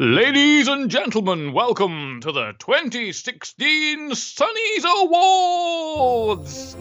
Ladies and gentlemen, welcome to the 2016 Sunnies Awards!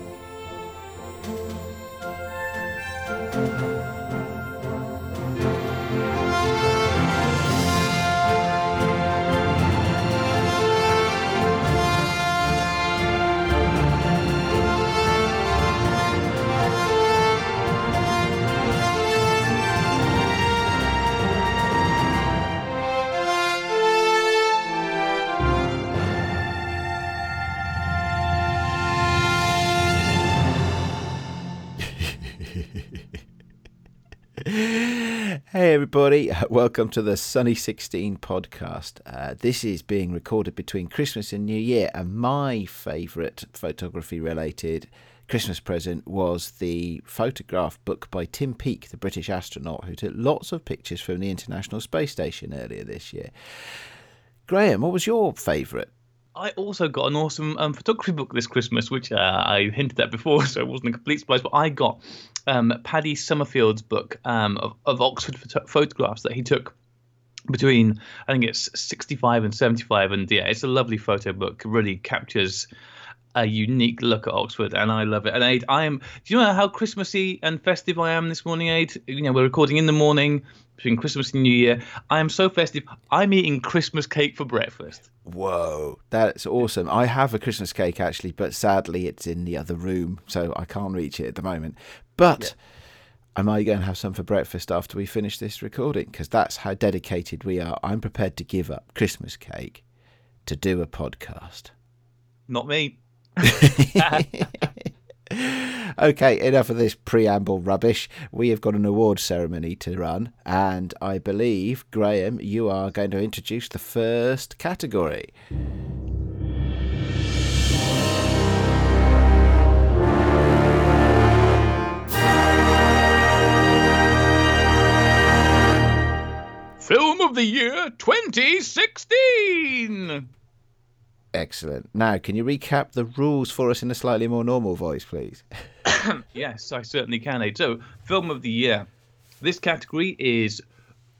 Hey, everybody, welcome to the Sunny 16 podcast. Uh, this is being recorded between Christmas and New Year, and my favourite photography related Christmas present was the photograph book by Tim Peake, the British astronaut, who took lots of pictures from the International Space Station earlier this year. Graham, what was your favourite? I also got an awesome um, photography book this Christmas, which uh, I hinted at before, so it wasn't a complete surprise. But I got um, Paddy Summerfield's book um, of, of Oxford photo- photographs that he took between I think it's 65 and 75, and yeah, it's a lovely photo book. Really captures a unique look at Oxford, and I love it. And Aid, I am. Do you know how Christmassy and festive I am this morning, Aid? You know, we're recording in the morning between Christmas and New Year. I am so festive. I'm eating Christmas cake for breakfast. Whoa, that's awesome. I have a Christmas cake actually, but sadly it's in the other room, so I can't reach it at the moment. But yeah. I might go and have some for breakfast after we finish this recording because that's how dedicated we are. I'm prepared to give up Christmas cake to do a podcast. Not me. okay, enough of this preamble rubbish. We have got an award ceremony to run, and I believe, Graham, you are going to introduce the first category. Film of the Year 2016! Excellent. Now, can you recap the rules for us in a slightly more normal voice, please? yes, I certainly can. So, Film of the Year. This category is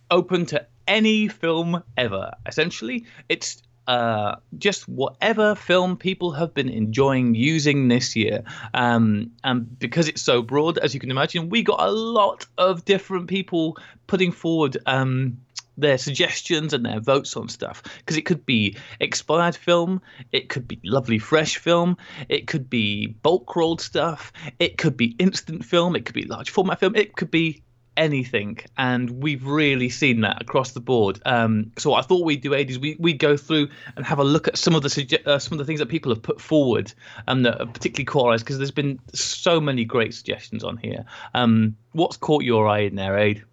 open to any film ever. Essentially, it's uh, just whatever film people have been enjoying using this year. Um, and because it's so broad, as you can imagine, we got a lot of different people putting forward um, their suggestions and their votes on stuff. Because it could be expired film, it could be lovely fresh film, it could be bulk rolled stuff, it could be instant film, it could be large format film, it could be anything. And we've really seen that across the board. Um, so i thought we'd do Aid, is we, we'd go through and have a look at some of the suge- uh, some of the things that people have put forward and that are particularly caught eyes because there's been so many great suggestions on here. Um, what's caught your eye in there aid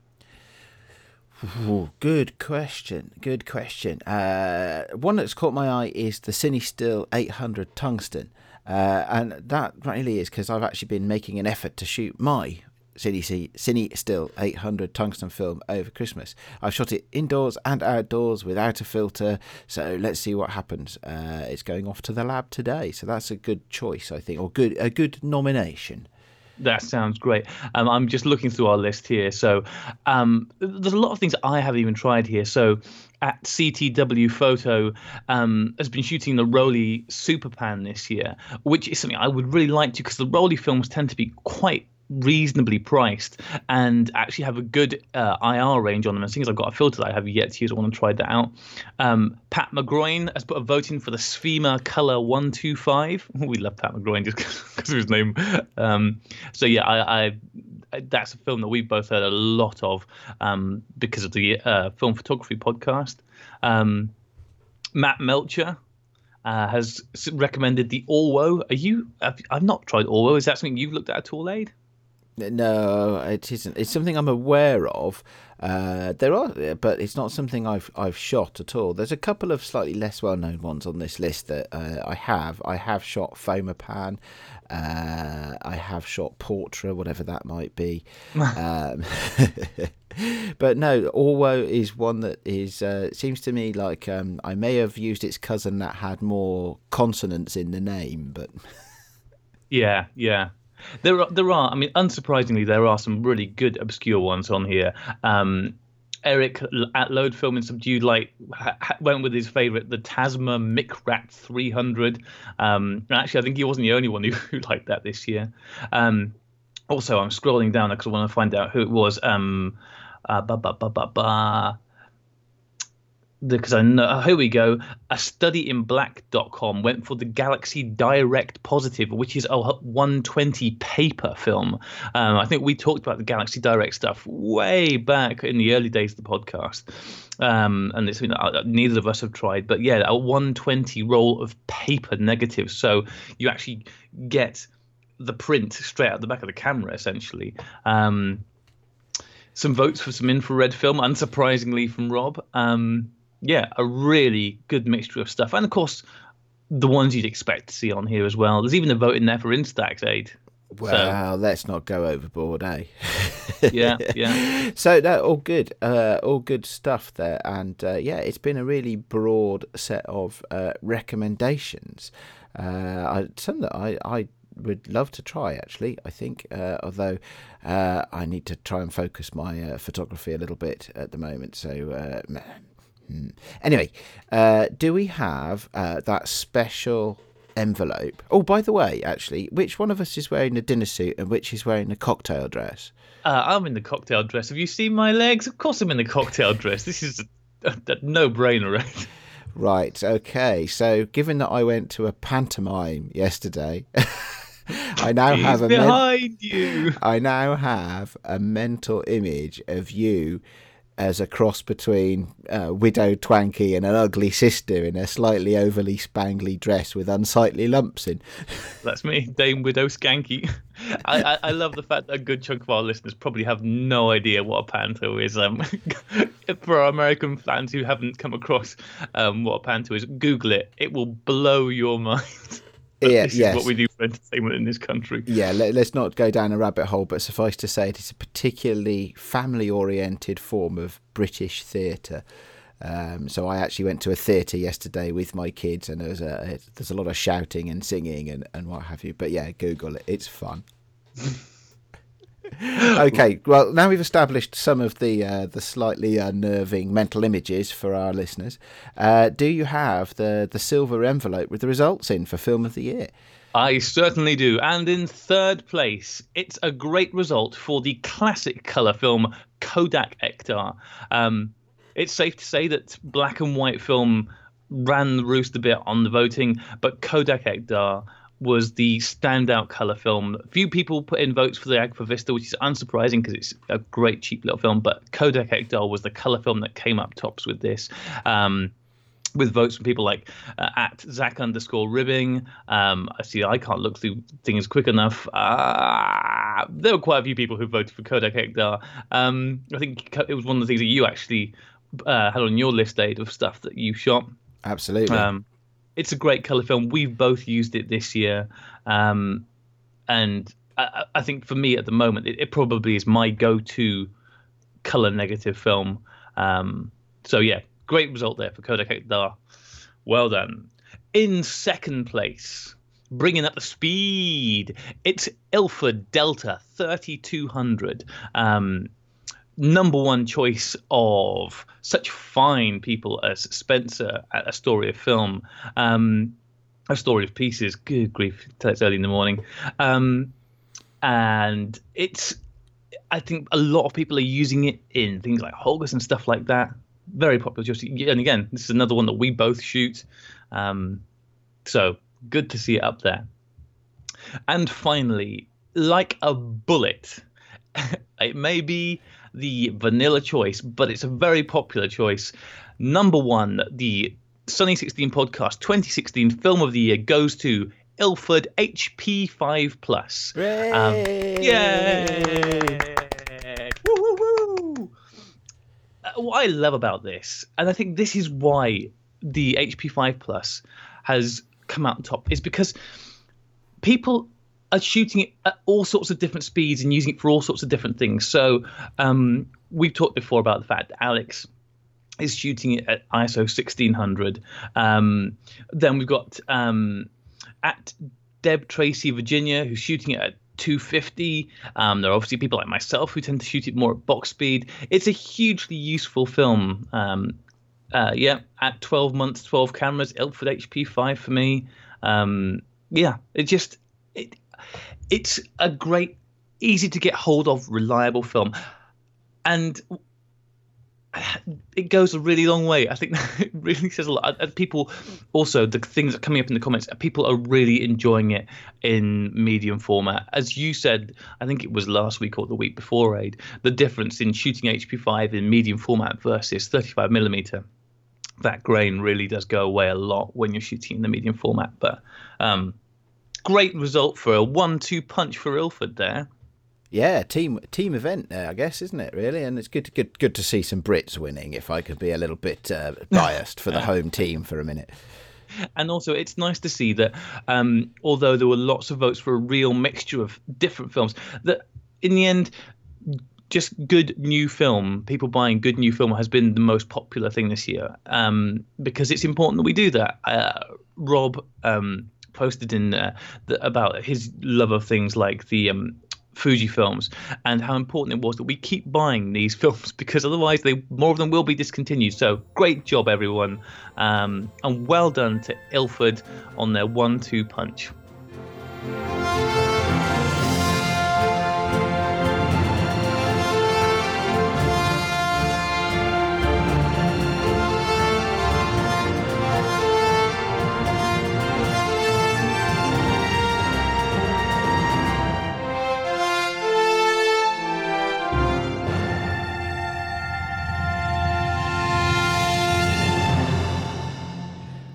Ooh, good question. Good question. Uh, one that's caught my eye is the Cinestill 800 tungsten. Uh, and that really is because I've actually been making an effort to shoot my Cine, Cine Still 800 tungsten film over Christmas. I've shot it indoors and outdoors without a filter, so let's see what happens. Uh, it's going off to the lab today, so that's a good choice, I think, or good a good nomination. That sounds great. Um, I'm just looking through our list here. So um, there's a lot of things I haven't even tried here. So at CTW Photo um, has been shooting the Rollei Superpan this year, which is something I would really like to because the Rollei films tend to be quite reasonably priced and actually have a good uh, IR range on them. As soon as I've got a filter that I have yet to use, I want to try that out. Um, Pat McGroin has put a vote in for the Svema Color 125. we love Pat McGroin just because of his name. Um, so, yeah, I, I, that's a film that we've both heard a lot of um, because of the uh, film photography podcast. Um, Matt Melcher uh, has recommended the Orwo. Are you? Have, I've not tried Orwo. Is that something you've looked at at all, Aid? No, it isn't. It's something I'm aware of. Uh, there are, but it's not something I've I've shot at all. There's a couple of slightly less well known ones on this list that uh, I have. I have shot Fomapan. Uh, I have shot Portra, whatever that might be. um, but no, Orwo is one that is uh, seems to me like um, I may have used its cousin that had more consonants in the name, but. yeah, yeah. There are, there are. I mean, unsurprisingly, there are some really good obscure ones on here. Um, Eric at Load Film and Subdued Light went with his favorite, the Tasma Mikrat 300. Um, actually, I think he wasn't the only one who, who liked that this year. Um, also, I'm scrolling down because I want to find out who it was. Um, uh, ba, ba, ba, ba, ba because I know uh, here we go. A study in black.com went for the Galaxy Direct Positive, which is a 120 paper film. Um, I think we talked about the Galaxy Direct stuff way back in the early days of the podcast. Um, and it's that neither of us have tried, but yeah, a 120 roll of paper negative. So you actually get the print straight out the back of the camera, essentially. Um, some votes for some infrared film, unsurprisingly from Rob. Um, yeah, a really good mixture of stuff, and of course, the ones you'd expect to see on here as well. There's even a vote in there for Instax aid. Well, so, let's not go overboard, eh? yeah, yeah. So no, all good, uh, all good stuff there, and uh, yeah, it's been a really broad set of uh, recommendations. Uh, I, some that I, I would love to try actually. I think, uh, although uh, I need to try and focus my photography a little bit at the moment, so Hmm. Anyway, uh, do we have uh, that special envelope? Oh, by the way, actually, which one of us is wearing a dinner suit and which is wearing a cocktail dress? Uh, I'm in the cocktail dress. Have you seen my legs? Of course, I'm in the cocktail dress. This is a, a, a no-brainer, right? Right. Okay. So, given that I went to a pantomime yesterday. I now He's have a behind men- you. I now have a mental image of you as a cross between uh, Widow Twankey and an ugly sister in a slightly overly spangly dress with unsightly lumps in. That's me, Dame Widow Skanky. I, I, I, love the fact that a good chunk of our listeners probably have no idea what a panto is. Um, for our American fans who haven't come across um, what a panto is, Google it. It will blow your mind yeah, this yes. is what we do for entertainment in this country. Yeah, let, us not go down a rabbit hole, but suffice to say, it is a particularly family-oriented form of British theatre. Um, so I actually went to a theatre yesterday with my kids, and there was a there's a lot of shouting and singing and, and what have you. But yeah, Google it; it's fun. okay, well now we've established some of the uh, the slightly unnerving mental images for our listeners. Uh, do you have the the silver envelope with the results in for film of the year? I certainly do. And in third place, it's a great result for the classic colour film Kodak Ektar. Um, it's safe to say that black and white film ran the roost a bit on the voting, but Kodak Ektar was the standout color film. A few people put in votes for the Agfa Vista, which is unsurprising because it's a great cheap little film. But Kodak Ektar was the color film that came up tops with this. Um, with votes from people like uh, at Zach underscore ribbing. Um, I see I can't look through things quick enough. Uh, there were quite a few people who voted for Kodak Ektar. Um, I think it was one of the things that you actually uh, had on your list, Aid, of stuff that you shot. Absolutely. Um, it's a great color film. We've both used it this year, um, and I, I, think for me at the moment, it, it probably is my go-to color negative film. Um, so yeah, great result there for Kodak Ektar. Well done. In second place, bringing up the speed, it's Ilford Delta 3200. Um, number one choice of such fine people as Spencer at A Story of Film, um, A Story of Pieces. Good grief, it's early in the morning. Um, and it's, I think a lot of people are using it in things like Holgas and stuff like that. Very popular. Just and again, this is another one that we both shoot. Um, so good to see it up there. And finally, like a bullet, it may be the vanilla choice, but it's a very popular choice. Number one, the Sunny 16 podcast 2016 film of the year goes to Ilford HP5 Plus. Um, yay! Woo, woo, woo. Uh, what I love about this, and I think this is why the HP5 Plus has come out on top, is because people are shooting it at all sorts of different speeds and using it for all sorts of different things. So um, we've talked before about the fact that Alex is shooting it at ISO 1600. Um, then we've got um, at Deb Tracy Virginia who's shooting it at 250. Um, there are obviously people like myself who tend to shoot it more at box speed. It's a hugely useful film. Um, uh, yeah, at 12 months, 12 cameras, Ilford HP5 for me. Um, yeah, it just it's a great, easy to get hold of, reliable film, and it goes a really long way. I think it really says a lot. And people also the things that are coming up in the comments. People are really enjoying it in medium format. As you said, I think it was last week or the week before, Aid. The difference in shooting HP5 in medium format versus 35 millimeter. That grain really does go away a lot when you're shooting in the medium format. But um, great result for a one-two punch for Ilford there. Yeah, team team event there, I guess, isn't it? Really, and it's good to, good good to see some Brits winning. If I could be a little bit uh, biased for the home team for a minute. And also, it's nice to see that um, although there were lots of votes for a real mixture of different films, that in the end, just good new film, people buying good new film has been the most popular thing this year um, because it's important that we do that. Uh, Rob um, posted in uh, the, about his love of things like the um, Fuji films and how important it was that we keep buying these films because otherwise they more of them will be discontinued. So great job everyone, um, and well done to Ilford on their one-two punch.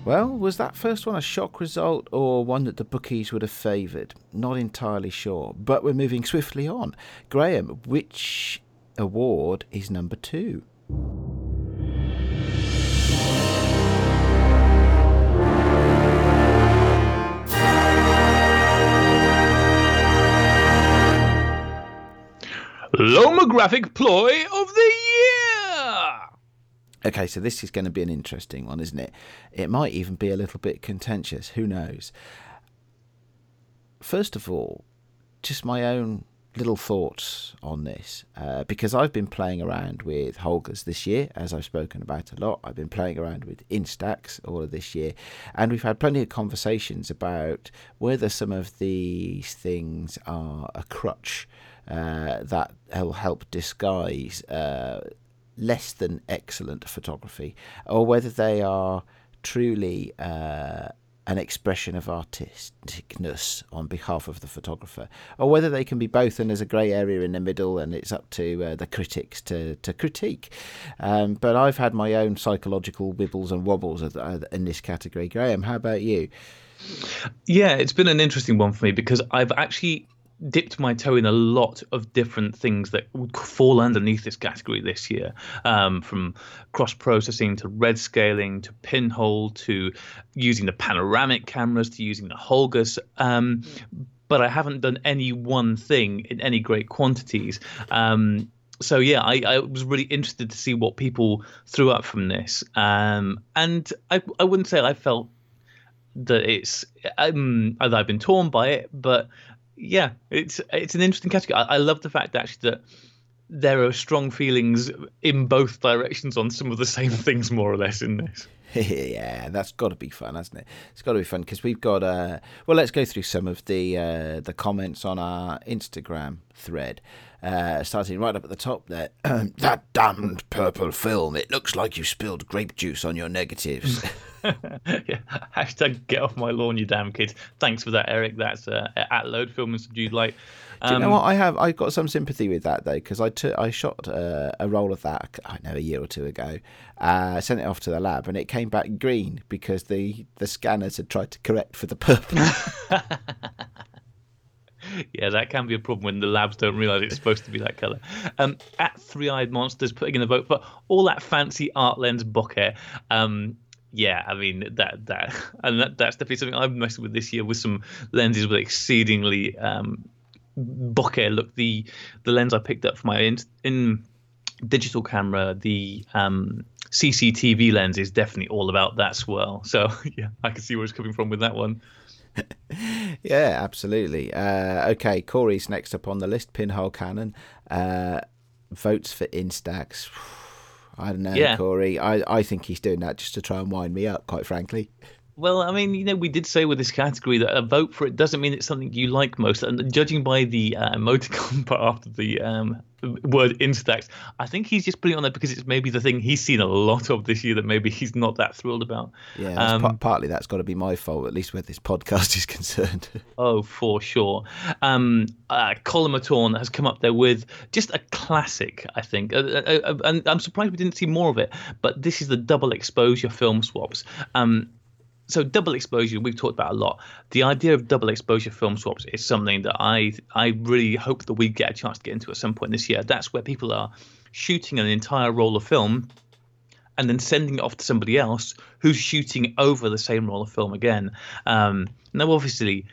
Well, was that first one a shock result or one that the bookies would have favoured? Not entirely sure, but we're moving swiftly on. Graham, which award is number two? Lomographic ploy of the Okay, so this is going to be an interesting one, isn't it? It might even be a little bit contentious. Who knows? First of all, just my own little thoughts on this uh, because I've been playing around with Holgas this year, as I've spoken about a lot. I've been playing around with Instax all of this year, and we've had plenty of conversations about whether some of these things are a crutch uh, that will help disguise uh, less than excellent photography, or whether they are truly uh, an expression of artisticness on behalf of the photographer, or whether they can be both, and there's a grey area in the middle, and it's up to uh, the critics to, to critique. Um, but I've had my own psychological wibbles and wobbles in this category. Graham, how about you? Yeah, it's been an interesting one for me because I've actually dipped my toe in a lot of different things that would fall underneath this category this year, um, from cross processing to red scaling to pinhole to using the panoramic cameras to using the Holgas. Um, but I haven't done any one thing in any great quantities. Um, so yeah, I, I, was really interested to see what people threw up from this, um, and I, I wouldn't say I felt that it's um, I've been torn by it, but yeah, it's it's an interesting category. I, I love the fact actually that there are strong feelings in both directions on some of the same things, more or less, in this. yeah, that's got to be fun, hasn't it? It's got to be fun because we've got. Uh, well, let's go through some of the uh, the comments on our Instagram thread. Uh, starting right up at the top there. that damned purple film. It looks like you spilled grape juice on your negatives. yeah. Hashtag get off my lawn, you damn kids. Thanks for that, Eric. That's uh, at Load Film and Subdued Light. Do you know um, what I have? I got some sympathy with that though because I took I shot uh, a roll of that I know a year or two ago. Uh, sent it off to the lab and it came back green because the the scanners had tried to correct for the purple. yeah, that can be a problem when the labs don't realise it's supposed to be that colour. Um, at Three Eyed Monsters putting in a vote for all that fancy art lens bokeh. Um, yeah, I mean that that and that, that's definitely something I've messed with this year with some lenses with exceedingly um, bokeh look. The the lens I picked up for my in, in digital camera, the um, CCTV lens is definitely all about that swirl. So yeah, I can see where it's coming from with that one. yeah, absolutely. Uh, okay, Corey's next up on the list. Pinhole Cannon uh, votes for Instax. I don't know, yeah. Corey. I, I think he's doing that just to try and wind me up, quite frankly. Well, I mean, you know, we did say with this category that a vote for it doesn't mean it's something you like most. And judging by the uh, emoticon part after the um, word Instax, I think he's just putting it on there because it's maybe the thing he's seen a lot of this year that maybe he's not that thrilled about. Yeah, um, p- partly that's got to be my fault, at least where this podcast is concerned. oh, for sure. Um, uh, Colin Maton has come up there with just a classic, I think. Uh, uh, uh, and I'm surprised we didn't see more of it, but this is the double exposure film swaps. Um, so double exposure we've talked about a lot the idea of double exposure film swaps is something that i i really hope that we get a chance to get into at some point this year that's where people are shooting an entire roll of film and then sending it off to somebody else who's shooting over the same roll of film again um, now obviously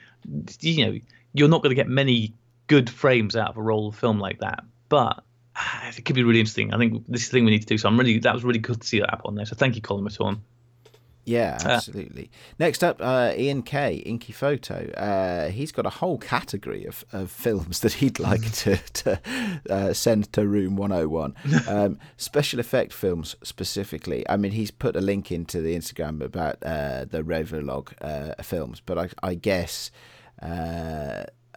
you know you're not going to get many good frames out of a roll of film like that but it could be really interesting. I think this is the thing we need to do. So I'm really that was really good to see that up on there. So thank you, Colin Maton. Yeah, uh, absolutely. Uh, Next up, uh, Ian K, Inky Photo. Uh, he's got a whole category of, of films that he'd like to, to uh, send to Room 101. Um, special effect films specifically. I mean, he's put a link into the Instagram about uh, the Revolog films, but I, I guess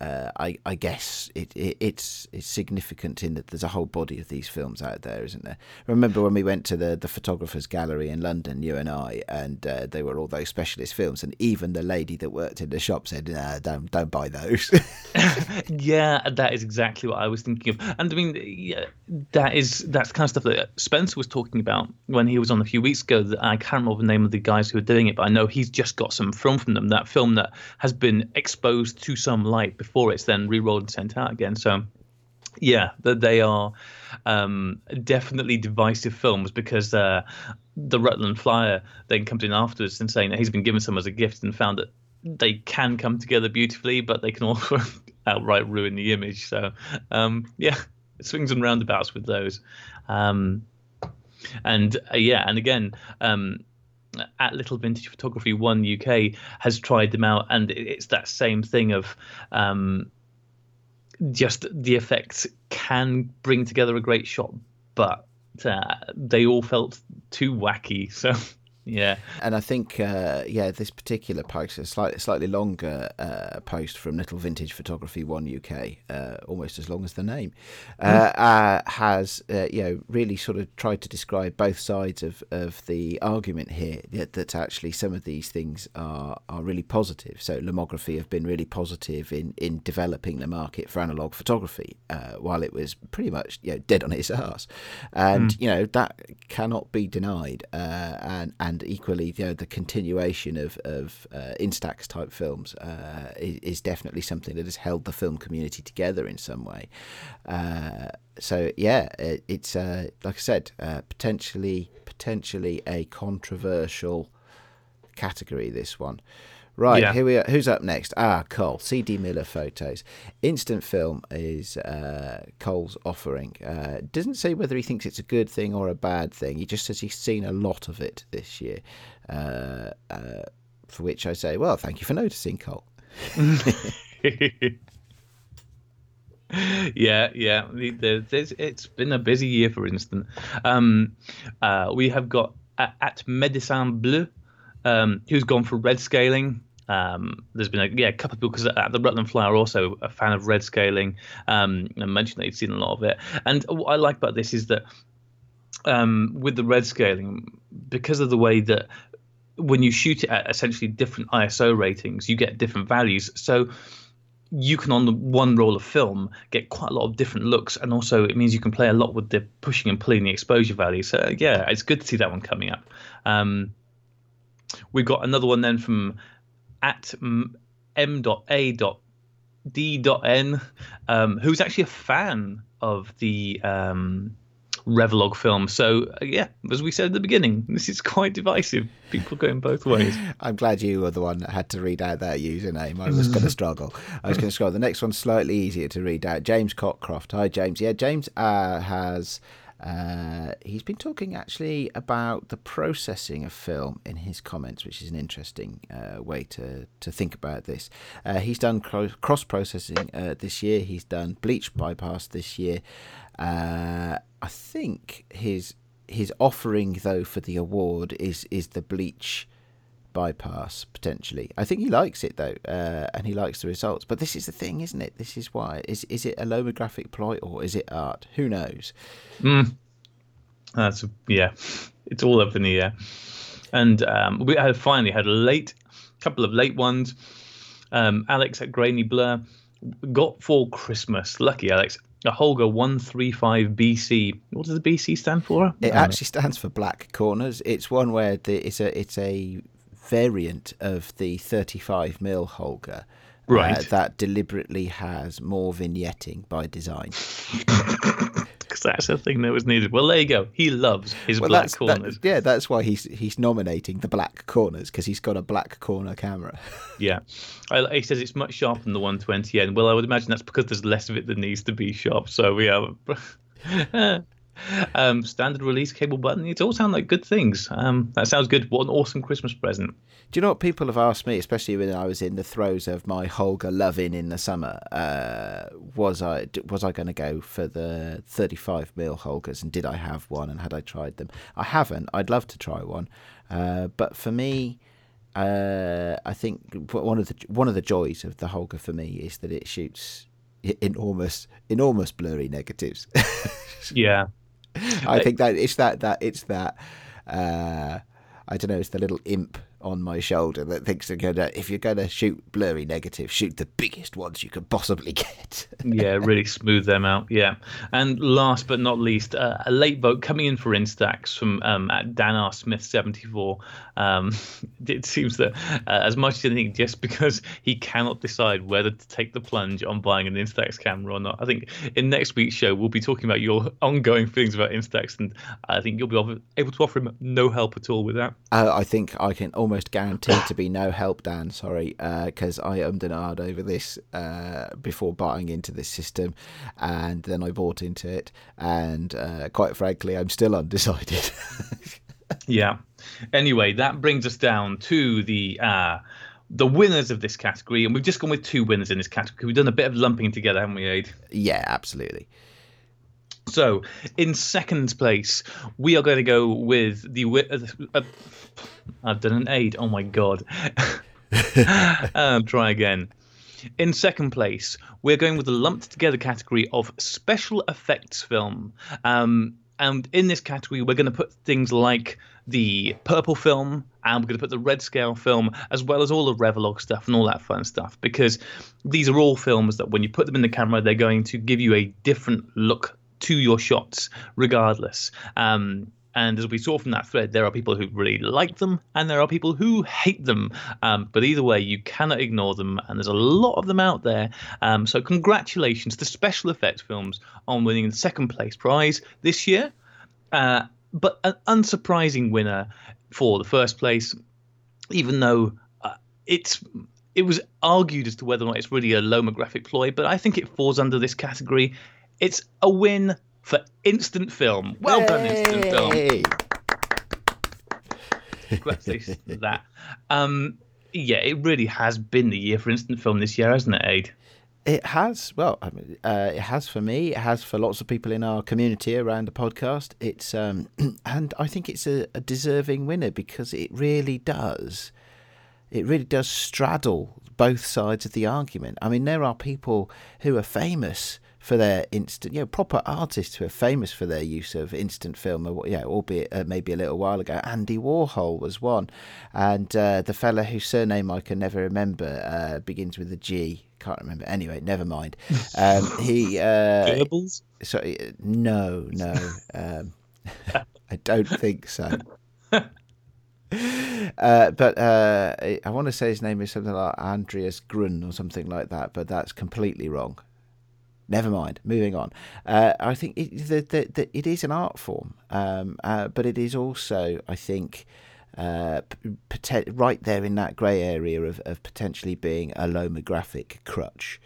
uh, I, I guess it, it, it's it's significant in that there's a whole body of these films out there, isn't there? Remember when we went to the, the photographers gallery in London, you and I, and uh, they were all those specialist films, and even the lady that worked in the shop said, nah, "Don't don't buy those." yeah, that is exactly what I was thinking of, and I mean, yeah, that is that's kind of stuff that Spencer was talking about when he was on a few weeks ago. I can't remember the name of the guys who were doing it, but I know he's just got some film from them. That film that has been exposed to some light before it's then re-rolled and sent out again. So yeah, that they are um, definitely divisive films because uh, the Rutland Flyer then comes in afterwards and saying that he's been given some as a gift and found that they can come together beautifully, but they can also outright ruin the image. So um, yeah, swings and roundabouts with those. Um, and uh, yeah, and again, um, at Little Vintage Photography One UK has tried them out, and it's that same thing of um, just the effects can bring together a great shot, but uh, they all felt too wacky. So yeah, and I think uh, yeah, this particular post, a slightly slightly longer uh, post from Little Vintage Photography One UK, uh, almost as long as the name, mm. has uh, you know really sort of tried to describe both sides of, of the argument here. That, that actually some of these things are are really positive. So Lomography have been really positive in in developing the market for analog photography, while it was pretty much you know dead on its ass, and mm. you know that cannot be denied, and and and equally, you know, the continuation of of uh, Instax type films uh, is, is, definitely something that has held the film community together in some way. Uh, so yeah, it, it's uh, like I said, uh, potentially potentially a controversial category. This one. Right, yeah. here we are. Who's up next? Ah, Cole. CD Miller photos. Instant film is uh, Cole's offering. Uh, doesn't say whether he thinks it's a good thing or a bad thing. He just says he's seen a lot of it this year. Uh, uh for which I say, well, thank you for noticing, Cole. yeah, yeah. It's been a busy year, for instance. Um, uh, we have got at Médecin Bleu. Um, who's gone for red scaling. Um, there's been a yeah a couple of people because at the Rutland are also a fan of red scaling. Um, mentioned that he'd seen a lot of it, and what I like about this is that um, with the red scaling, because of the way that when you shoot it at essentially different ISO ratings, you get different values. So you can on the one roll of film get quite a lot of different looks, and also it means you can play a lot with the pushing and pulling the exposure value. So yeah, it's good to see that one coming up. Um, we've got another one then from at m.a.d.n, um, who's actually a fan of the um, Revolog film. So, uh, yeah, as we said at the beginning, this is quite divisive. People going both ways. I'm glad you were the one that had to read out that username. I was going to struggle. I was going to struggle. The next one's slightly easier to read out. James Cockcroft. Hi, James. Yeah, James uh, has Uh, he's been talking actually about the processing of film in his comments, which is an interesting uh, way to, to think about this. Uh, he's done cross processing uh, this year, he's done bleach bypass this year. Uh, I think his his offering though for the award is is the bleach bypass potentially. I think he likes it though, uh, and he likes the results. But this is the thing, isn't it? This is why is is it a lomographic ploy or is it art? Who knows? Mm. That's yeah, it's all up in the air. And um, we had finally had a late couple of late ones. Um, Alex at Grainy Blur got for Christmas. Lucky Alex. A Holga 135 BC. What does the BC stand for? It actually stands for black corners. It's one where the, it's a it's a variant of the 35 mil Holga. Uh, right. Uh, that deliberately has more vignetting by design. Because that's the thing that was needed. Well, there you go. He loves his well, black corners. That, yeah, that's why he's he's nominating the black corners because he's got a black corner camera. yeah, I, he says it's much sharper than the 120N. Well, I would imagine that's because there's less of it that needs to be sharp. So we have. um, standard release cable button. It all sound like good things. Um, that sounds good. What an awesome Christmas present. Do you know what people have asked me, especially when I was in the throes of my Holga loving in the summer? Uh, was I was I going to go for the 35 mil Holgas and did I have one, and had I tried them? I haven't. I'd love to try one, uh, but for me. Uh, I think one of the one of the joys of the Holga for me is that it shoots enormous enormous blurry negatives. yeah, I think that it's that that it's that. Uh, I don't know. It's the little imp on my shoulder that thinks they're gonna if you're gonna shoot blurry negative, shoot the biggest ones you could possibly get. yeah, really smooth them out. Yeah, and last but not least, uh, a late vote coming in for Instax from um, at Dan R Smith seventy four. Um, it seems that uh, as much as anything, just because he cannot decide whether to take the plunge on buying an Instax camera or not. I think in next week's show we'll be talking about your ongoing feelings about Instax, and I think you'll be able to offer him no help at all with that. Uh, I think I can almost guaranteed to be no help, Dan. Sorry, because uh, I ummed and ahed over this uh, before buying into this system, and then I bought into it, and uh, quite frankly, I'm still undecided. yeah. Anyway, that brings us down to the uh, the winners of this category, and we've just gone with two winners in this category. We've done a bit of lumping together, haven't we, Aid? Yeah, absolutely. So, in second place, we are going to go with the. Uh, uh, I've done an aid. Oh my god. um, try again. In second place, we're going with the lumped together category of special effects film. Um, and in this category, we're going to put things like the purple film and we're going to put the red scale film as well as all the Revolog stuff and all that fun stuff because these are all films that when you put them in the camera, they're going to give you a different look to your shots regardless. Um, and as we saw from that thread, there are people who really like them and there are people who hate them. Um, but either way, you cannot ignore them, and there's a lot of them out there. Um, so, congratulations to Special Effects Films on winning the second place prize this year. Uh, but an unsurprising winner for the first place, even though uh, it's it was argued as to whether or not it's really a lomographic ploy, but I think it falls under this category. It's a win for instant film. Well Yay! done, instant film. Congratulations to that. Um, yeah, it really has been the year for instant film this year, hasn't it, Aid? It has. Well, I mean, uh, it has for me. It has for lots of people in our community around the podcast. It's um, and I think it's a, a deserving winner because it really does. It really does straddle both sides of the argument. I mean, there are people who are famous for their instant, you know, proper artists who are famous for their use of instant film, or, you know, albeit uh, maybe a little while ago. Andy Warhol was one, and uh, the fella whose surname I can never remember uh, begins with a G. Can't remember. Anyway, never mind. Um, he uh, Goebbels. Sorry, uh, no, no. Um, I don't think so. Uh, but uh, I want to say his name is something like Andreas Grun or something like that, but that's completely wrong. Never mind. Moving on. Uh, I think it, the, the, the, it is an art form, um, uh, but it is also, I think, uh, p- right there in that grey area of, of potentially being a lomographic crutch.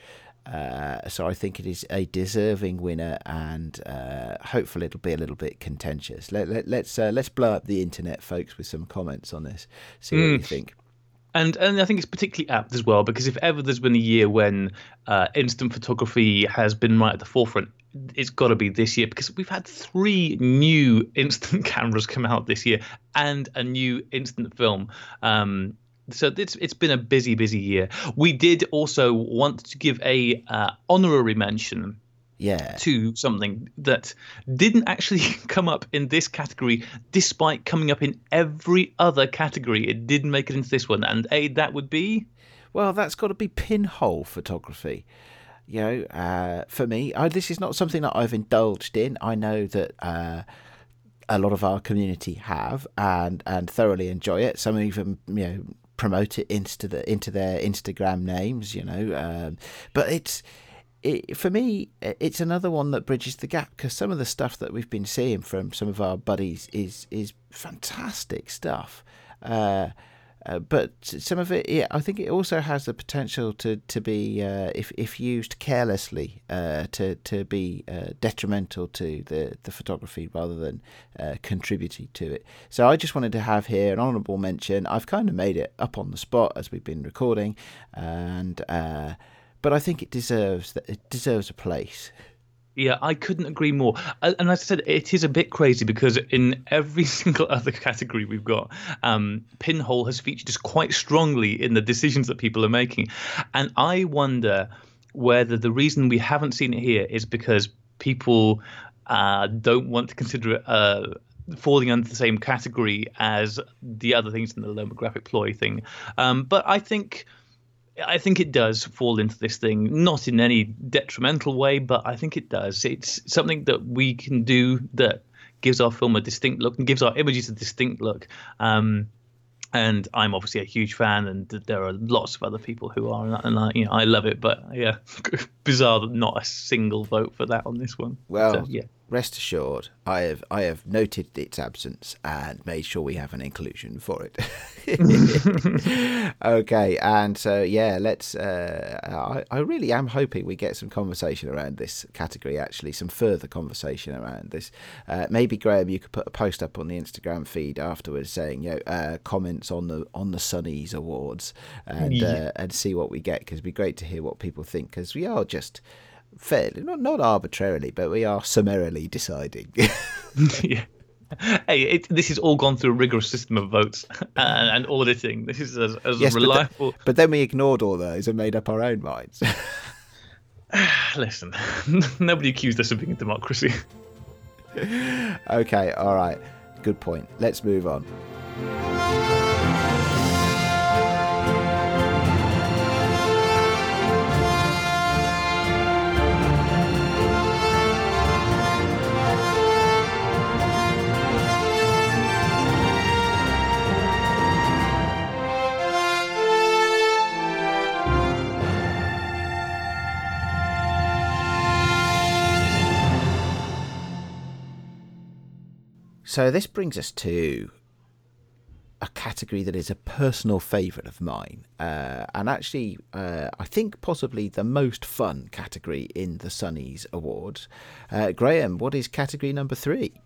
Uh, so I think it is a deserving winner, and uh, hopefully it'll be a little bit contentious. Let, let, let's uh, let's blow up the internet, folks, with some comments on this. See what you think. And and I think it's particularly apt as well because if ever there's been a year when uh, instant photography has been right at the forefront, it's got to be this year because we've had three new instant cameras come out this year and a new instant film. Um, so it's it's been a busy, busy year. We did also want to give a uh, honorary mention Yeah. to something that didn't actually come up in this category, despite coming up in every other category. It didn't make it into this one, and a that would be Well, that's got to be pinhole photography. You know, uh, for me, I, this is not something that I've indulged in. I know that uh, a lot of our community have and and thoroughly enjoy it. Some even you know promote it into the into their Instagram names. You know, um, but it's. It, for me, it's another one that bridges the gap because some of the stuff that we've been seeing from some of our buddies is is fantastic stuff. Uh, uh, but some of it, yeah, I think it also has the potential to to be, uh, if if used carelessly, uh, to to be uh, detrimental to the the photography rather than uh, contributing to it. So I just wanted to have here an honourable mention. I've kind of made it up on the spot as we've been recording, and uh, but I think it deserves that it deserves a place. Yeah, I couldn't agree more. And as I said, it is a bit crazy because in every single other category we've got, um, Pinhole has featured just quite strongly in the decisions that people are making. And I wonder whether the reason we haven't seen it here is because people uh, don't want to consider it. Uh, falling under the same category as the other things in the lomographic ploy thing um, but i think I think it does fall into this thing, not in any detrimental way, but I think it does. It's something that we can do that gives our film a distinct look and gives our images a distinct look. Um, and I'm obviously a huge fan, and there are lots of other people who are, and I, and I you know, I love it. But yeah, bizarre that not a single vote for that on this one. Well, So, yeah. Rest assured, I have I have noted its absence and made sure we have an inclusion for it. okay, and so yeah, let's. Uh, I I really am hoping we get some conversation around this category. Actually, some further conversation around this. Uh, maybe Graham, you could put a post up on the Instagram feed afterwards saying, you know, uh, comments on the on the Sunnies Awards, and Yeah. uh, and see what we get because it'd be great to hear what people think because we are just fairly not not arbitrarily, but we are summarily deciding. yeah. Hey, it, this has all gone through a rigorous system of votes and, and auditing. This is as, as Yes, but the- reliable. but then we ignored all those and made up our own minds. Listen, nobody accused us of being a democracy. okay, all right, good point. Let's move on. So this brings us to a category that is a personal favourite of mine, uh, and actually, uh, I think possibly the most fun category in the Sunnies Awards. Uh, Graham, what is category number three?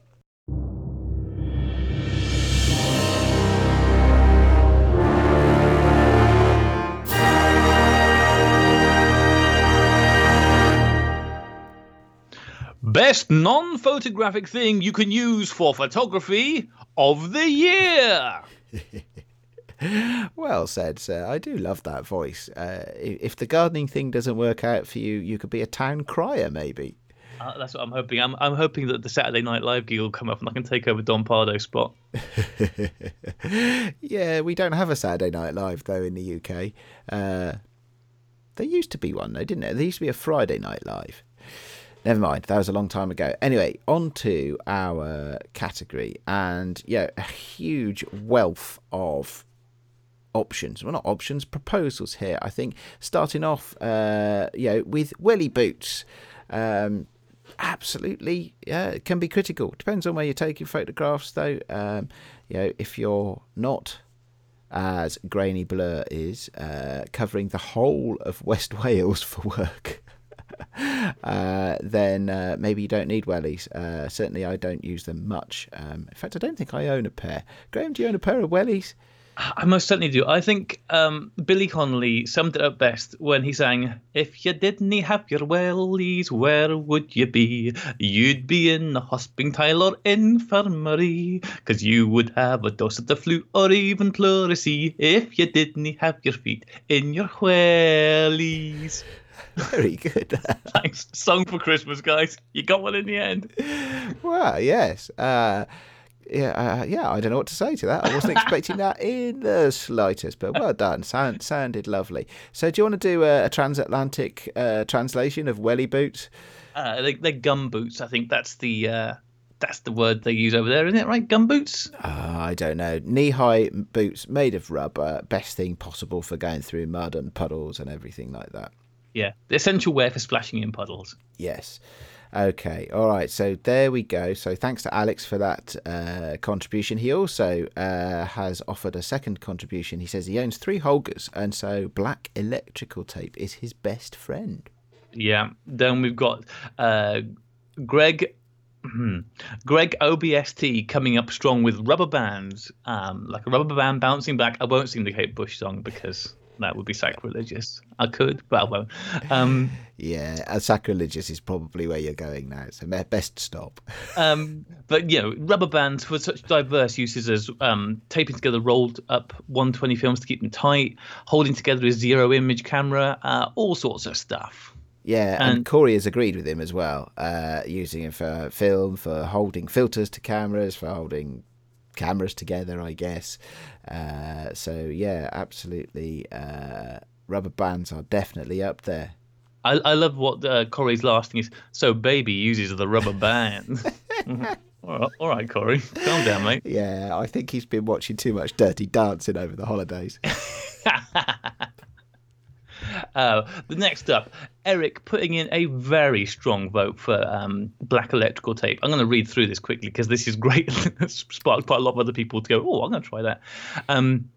Best non photographic thing you can use for photography of the year. Well said, sir. I do love that voice. Uh, if the gardening thing doesn't work out for you, you could be a town crier, maybe. Uh, that's what I'm hoping. I'm, I'm hoping that the Saturday Night Live gig will come up and I can take over Don Pardo's spot. yeah, we don't have a Saturday Night Live though in the UK. Uh, there used to be one though, didn't there? There used to be a Friday Night Live. Never mind, that was a long time ago. Anyway, on to our category, and yeah, a huge wealth of options. Well, not options, proposals here. I think starting off, uh, you know, with welly boots. Um, absolutely, yeah, it can be critical. Depends on where you're taking photographs, though. Um, you know, if you're not as Grainy Blur is uh, covering the whole of West Wales for work. uh, then uh, maybe you don't need wellies. Uh, certainly, I don't use them much. Um, in fact, I don't think I own a pair. Graham, do you own a pair of wellies? I most certainly do. I think um, Billy Connolly summed it up best when he sang, If you didn't have your wellies, where would you be? You'd be in the hospital or infirmary, 'cause you would have a dose of the flu or even pleurisy if you didn't have your feet in your wellies. Very good. Thanks. Song for Christmas, guys. You got one in the end. well, yes. Uh, yeah, uh, yeah. I don't know what to say to that. I wasn't expecting that in the slightest, but well done. Sound, sounded lovely. So, do you want to do a, a transatlantic uh, translation of welly boots? Uh, they, they're gum boots. I think that's the uh, that's the word they use over there, isn't it? Right, gum boots. Uh, I don't know. Knee-high boots made of rubber. Best thing possible for going through mud and puddles and everything like that. Yeah, the essential wear for splashing in puddles. Yes. Okay, all right. So there we go. So thanks to Alex for that uh, contribution. He also uh, has offered a second contribution. He says he owns three Holgas, and so black electrical tape is his best friend. Yeah. Then we've got uh, Greg. hmm, Greg OBST coming up strong with rubber bands, um, like a rubber band bouncing back. I won't sing the Kate Bush song because that would be sacrilegious. I could, but I won't. Um, Yeah, sacrilegious is probably where you're going now. So best stop. Um, but you know, rubber bands for such diverse uses as um, taping together rolled up 120 films to keep them tight, holding together a zero image camera, uh, all sorts of stuff. Yeah, and, And- Corey has agreed with him as well, uh, using it for film, for holding filters to cameras, for holding cameras together, I guess. Uh, so, yeah, absolutely. Uh, rubber bands are definitely up there. I, I love what uh, Corey's last thing is. So baby uses the rubber band. All, right, all right, Corey, calm down, mate. Yeah, I think he's been watching too much Dirty Dancing over the holidays. Uh, the next up, Eric putting in a very strong vote for um, black electrical tape. I'm going to read through this quickly because this is great. It's sparked quite a lot of other people to go, oh, I'm going to try that. Um,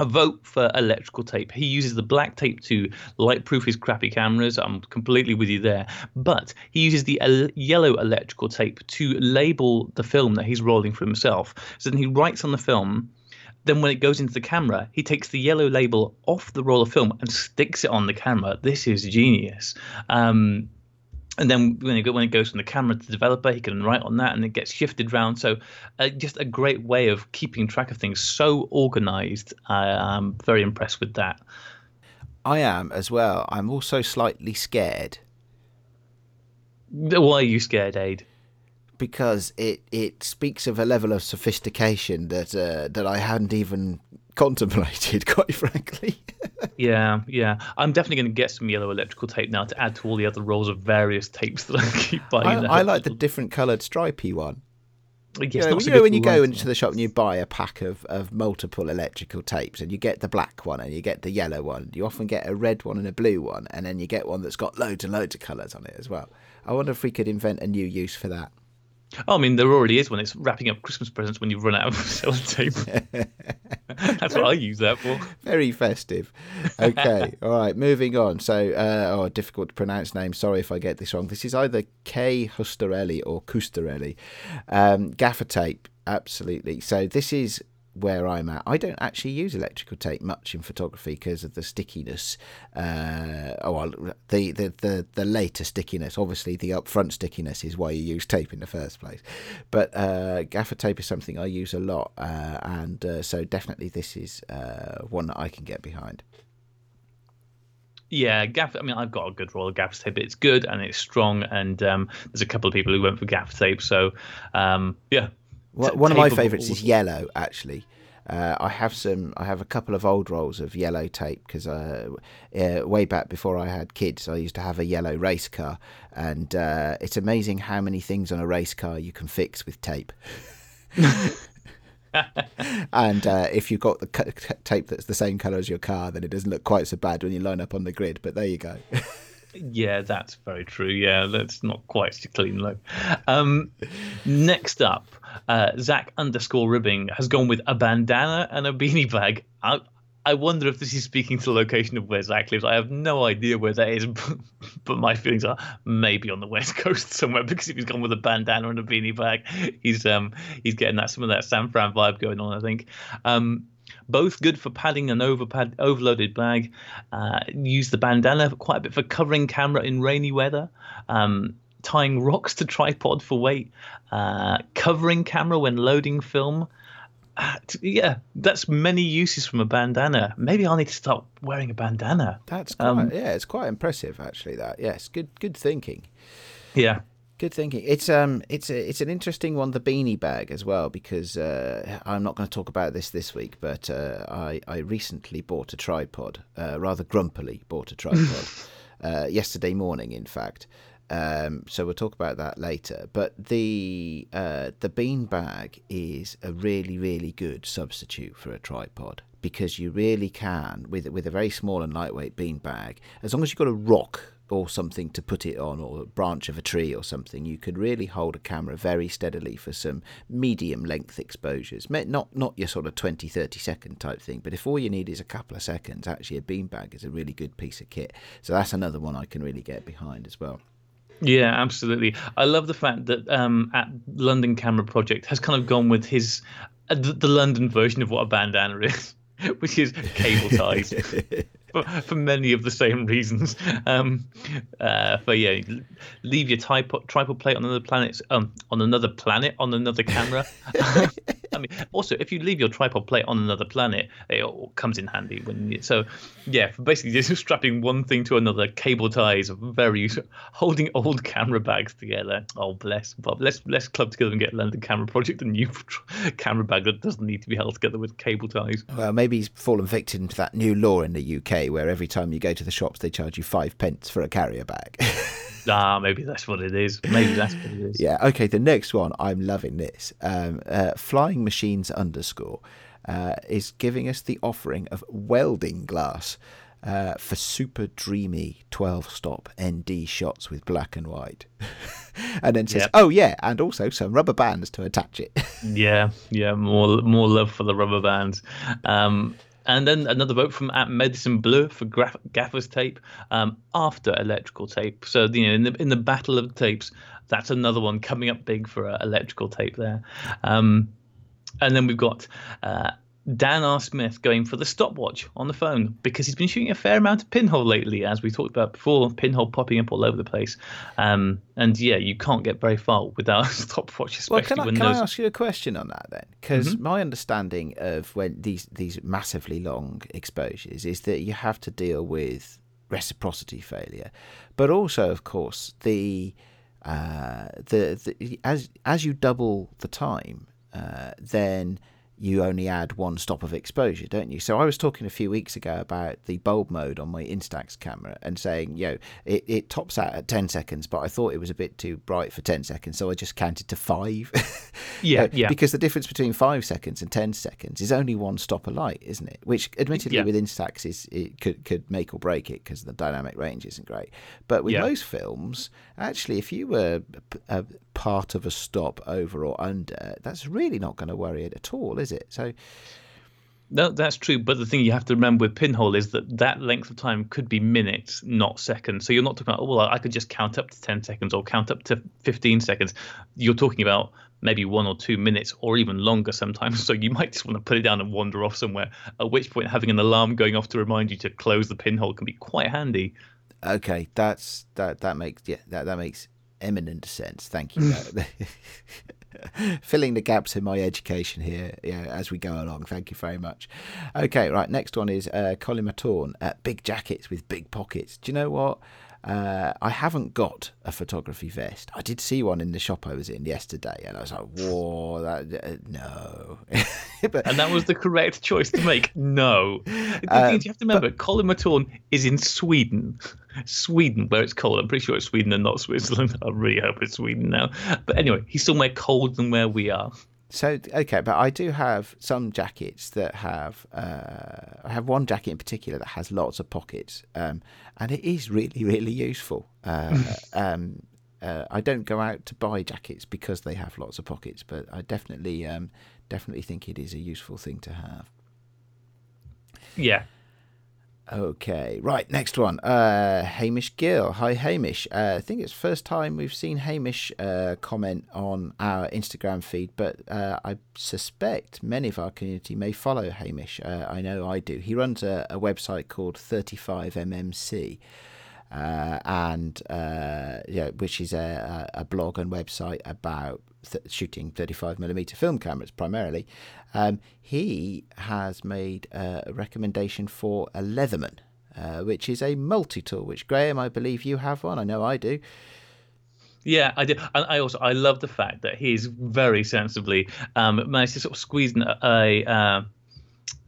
a vote for electrical tape. He uses the black tape to lightproof his crappy cameras. I'm completely with you there. But he uses the el- yellow electrical tape to label the film that he's rolling for himself. So then he writes on the film. Then when it goes into the camera, he takes the yellow label off the roll of film and sticks it on the camera. This is genius. Um, and then when it, when it goes from the camera to the developer, he can write on that, and it gets shifted around. So, uh, just a great way of keeping track of things. So organized. I, I'm very impressed with that. I am as well. I'm also slightly scared Why are you scared, Aid? Because it, it speaks of a level of sophistication that uh, that I hadn't even contemplated, quite frankly. Yeah, yeah. I'm definitely going to get some yellow electrical tape now to add to all the other rolls of various tapes that I keep buying. I, I like the different coloured stripy one. Yes, you know, you know when you go into the shop and you buy a pack of, of multiple electrical tapes and you get the black one and you get the yellow one. You often get a red one and a blue one, and then you get one that's got loads and loads of colours on it as well. I wonder if we could invent a new use for that. Oh, I mean, there already is when it's wrapping up Christmas presents when you run out of sellotape. That's what I use that for. Very festive. Okay, all right, moving on. So, uh, oh, difficult to pronounce name. Sorry if I get this wrong. This is either K. Hustarelli or Custarelli. Um, gaffer tape, absolutely. So, this is where I'm at. I don't actually use electrical tape much in photography because of the stickiness. Uh, oh, the, the, the, the later stickiness. Obviously, the upfront stickiness is why you use tape in the first place. But uh, gaffer tape is something I use a lot, uh, and uh, so definitely this is uh, one that I can get behind. Yeah, gaff. I mean, I've got a good roll of gaff tape. It's good and it's strong, and um, there's a couple of people who went for gaff tape. So, um, yeah. One one of my favourites is yellow. Actually, uh, I have some. I have a couple of old rolls of yellow tape because uh, uh, way back before I had kids, I used to have a yellow race car, and uh, it's amazing how many things on a race car you can fix with tape. and uh, if you've got the tape that's the same colour as your car, then it doesn't look quite so bad when you line up on the grid. But there you go. Yeah, that's very true. Yeah, that's not quite so clean look. Um, next up, uh, Zach underscore Ribbing has gone with a bandana and a beanie bag. I, I wonder if this is speaking to the location of where Zach lives. I have no idea where that is, but, my feelings are maybe on the west coast somewhere because if he's gone with a bandana and a beanie bag, he's um he's getting that some of that San Fran vibe going on. I think. Um, both good for padding an overpad, overloaded bag. Uh, use the bandana quite a bit for covering camera in rainy weather. Um, tying rocks to tripod for weight. Uh, covering camera when loading film. Uh, yeah, that's many uses from a bandana. Maybe I'll need to start wearing a bandana. That's quite, um, yeah, it's quite impressive actually. That yes, good good thinking. Yeah. Good thinking. It's um, it's a, it's an interesting one, the beanie bag as well, because uh, I'm not going to talk about this this week, but uh, I I recently bought a tripod, uh, rather grumpily bought a tripod, uh, yesterday morning, in fact. Um, so we'll talk about that later. But the uh, the bean bag is a really really good substitute for a tripod because you really can with with a very small and lightweight bean bag, as long as you've got a rock or something to put it on or a branch of a tree or something you could really hold a camera very steadily for some medium length exposures. Not not your sort of 20 30 second type thing but if all you need is a couple of seconds actually a beanbag is a really good piece of kit. So that's another one i can really get behind as well yeah, absolutely. I love the fact that um, at London Camera Project has kind of gone with his uh, the, the London version of what a bandana is, which is cable ties. for, for many of the same reasons. Um, uh, for yeah, leave your tripod tripod plate on another planet, um, on another planet, on another camera. I mean, also if you leave your tripod plate on another planet, it all comes in handy when you, so yeah, basically just strapping one thing to another, cable ties, are very holding old camera bags together. Oh bless Bob, let's let's club together and get London Camera Project a new camera bag that doesn't need to be held together with cable ties. Well, maybe he's fallen victim to that new law in the UK where every time you go to the shops they charge you five pence for a carrier bag. Ah, maybe that's what it is. Maybe that's what it is. Yeah. Okay. The next one, I'm loving this. Um, uh, Flying Machines underscore uh, is giving us the offering of welding glass. Uh, for super dreamy 12 stop ND shots with black and white. and then says, yep. "Oh yeah, and also some rubber bands to attach it." yeah, yeah, more more love for the rubber bands. Um, and then another vote from at Medicine Bleu for graf- gaffer's tape um, after electrical tape. So you know, in the in the battle of tapes, that's another one coming up big for uh, electrical tape there. Um, and then we've got uh, Dan R. Smith going for the stopwatch on the phone because he's been shooting a fair amount of pinhole lately, as we talked about before. Pinhole popping up all over the place, um, and yeah, you can't get very far without a stopwatch. Especially well, can, I, when can those... I ask you a question on that then? Because mm-hmm. my understanding of when these these massively long exposures is that you have to deal with reciprocity failure, but also, of course, the uh, the, the as as you double the time, uh, then you only add one stop of exposure, don't you? So I was talking a few weeks ago about the bulb mode on my Instax camera and saying, you know, it, it tops out at 10 seconds, but I thought it was a bit too bright for 10 seconds, so I just counted to five. yeah, uh, yeah. Because the difference between five seconds and 10 seconds is only one stop of light, isn't it? Which, admittedly, yeah. with Instax, is it could, could make or break it because the dynamic range isn't great. But with yeah. most films, actually, if you were a part of a stop over or under, that's really not going to worry it at all, is it? So. No, that's true. But the thing you have to remember with Pinhole is that that length of time could be minutes, not seconds. So you're not talking about, oh, well, I could just count up to 10 seconds or count up to 15 seconds. You're talking about maybe one or two minutes or even longer sometimes. So you might just want to put it down and wander off somewhere, at which point having an alarm going off to remind you to close the pinhole can be quite handy. Okay, that's that that makes yeah that that makes eminent sense. Thank you. Filling the gaps in my education here yeah, as we go along. Thank you very much. Okay, right. Next one is uh, Colin Matorn. Uh, big jackets with big pockets. Do you know what? Uh, I haven't got a photography vest. I did see one in the shop I was in yesterday, and I was like, "Whoa, that uh, no." but, and that was the correct choice to make. No, uh, you have to remember, but, Colin Matorn is in Sweden. Sweden, where it's cold. I'm pretty sure it's Sweden and not Switzerland. I really hope it's Sweden now. But anyway, he's somewhere cold than where we are. So okay, but I do have some jackets that have. Uh, I have one jacket in particular that has lots of pockets, um, and it is really, really useful. Uh, um, uh, I don't go out to buy jackets because they have lots of pockets, but I definitely, um, definitely think it is a useful thing to have. Yeah. Okay, right. Next one. Uh, Hamish Gill. Hi, Hamish. Uh, I think it's first time we've seen Hamish uh, comment on our Instagram feed, but uh, I suspect many of our community may follow Hamish. Uh, I know I do. He runs a, a website called 35mmc. Uh, and uh, yeah, which is a, a blog and website about th- shooting 35mm film cameras primarily. Um, he has made a recommendation for a Leatherman, uh, which is a multi tool. Which Graham, I believe you have one. I know I do. Yeah, I do. And I also I love the fact that he's very sensibly um, managed to sort of squeeze in a. a uh,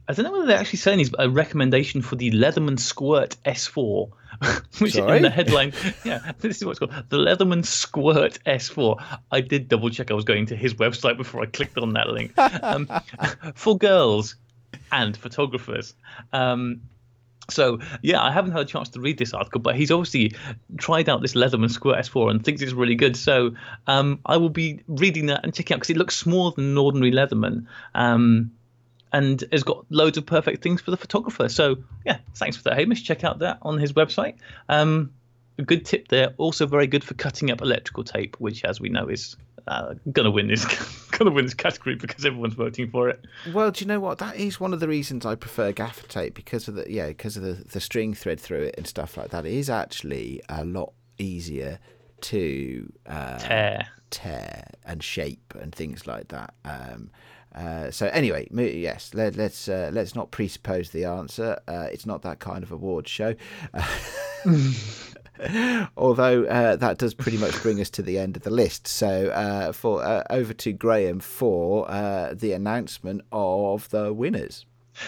I don't know whether they're actually saying he's a recommendation for the Leatherman Squirt S4, which Sorry? in the headline, yeah, this is what's called the Leatherman Squirt S4. I did double check I was going to his website before I clicked on that link. Um, for girls and photographers. Um, so yeah, I haven't had a chance to read this article, but he's obviously tried out this Leatherman Squirt S4 and thinks it's really good. So um, I will be reading that and checking out because it looks smaller than an ordinary Leatherman. Um, and has got loads of perfect things for the photographer. So yeah, thanks for that, Hamish. Check out that on his website. Um, a good tip there. Also very good for cutting up electrical tape, which, as we know, is uh, gonna win this gonna win this category because everyone's voting for it. Well, do you know what? That is one of the reasons I prefer gaffer tape because of the yeah because of the the string thread through it and stuff like that. It is actually a lot easier to uh, Tear. tear and shape and things like that. Um, uh, so anyway, yes, let, let's uh, let's not presuppose the answer. Uh, it's not that kind of award show. Although uh, that does pretty much bring us to the end of the list. So uh, for uh, over to Graham for uh, the announcement of the winners.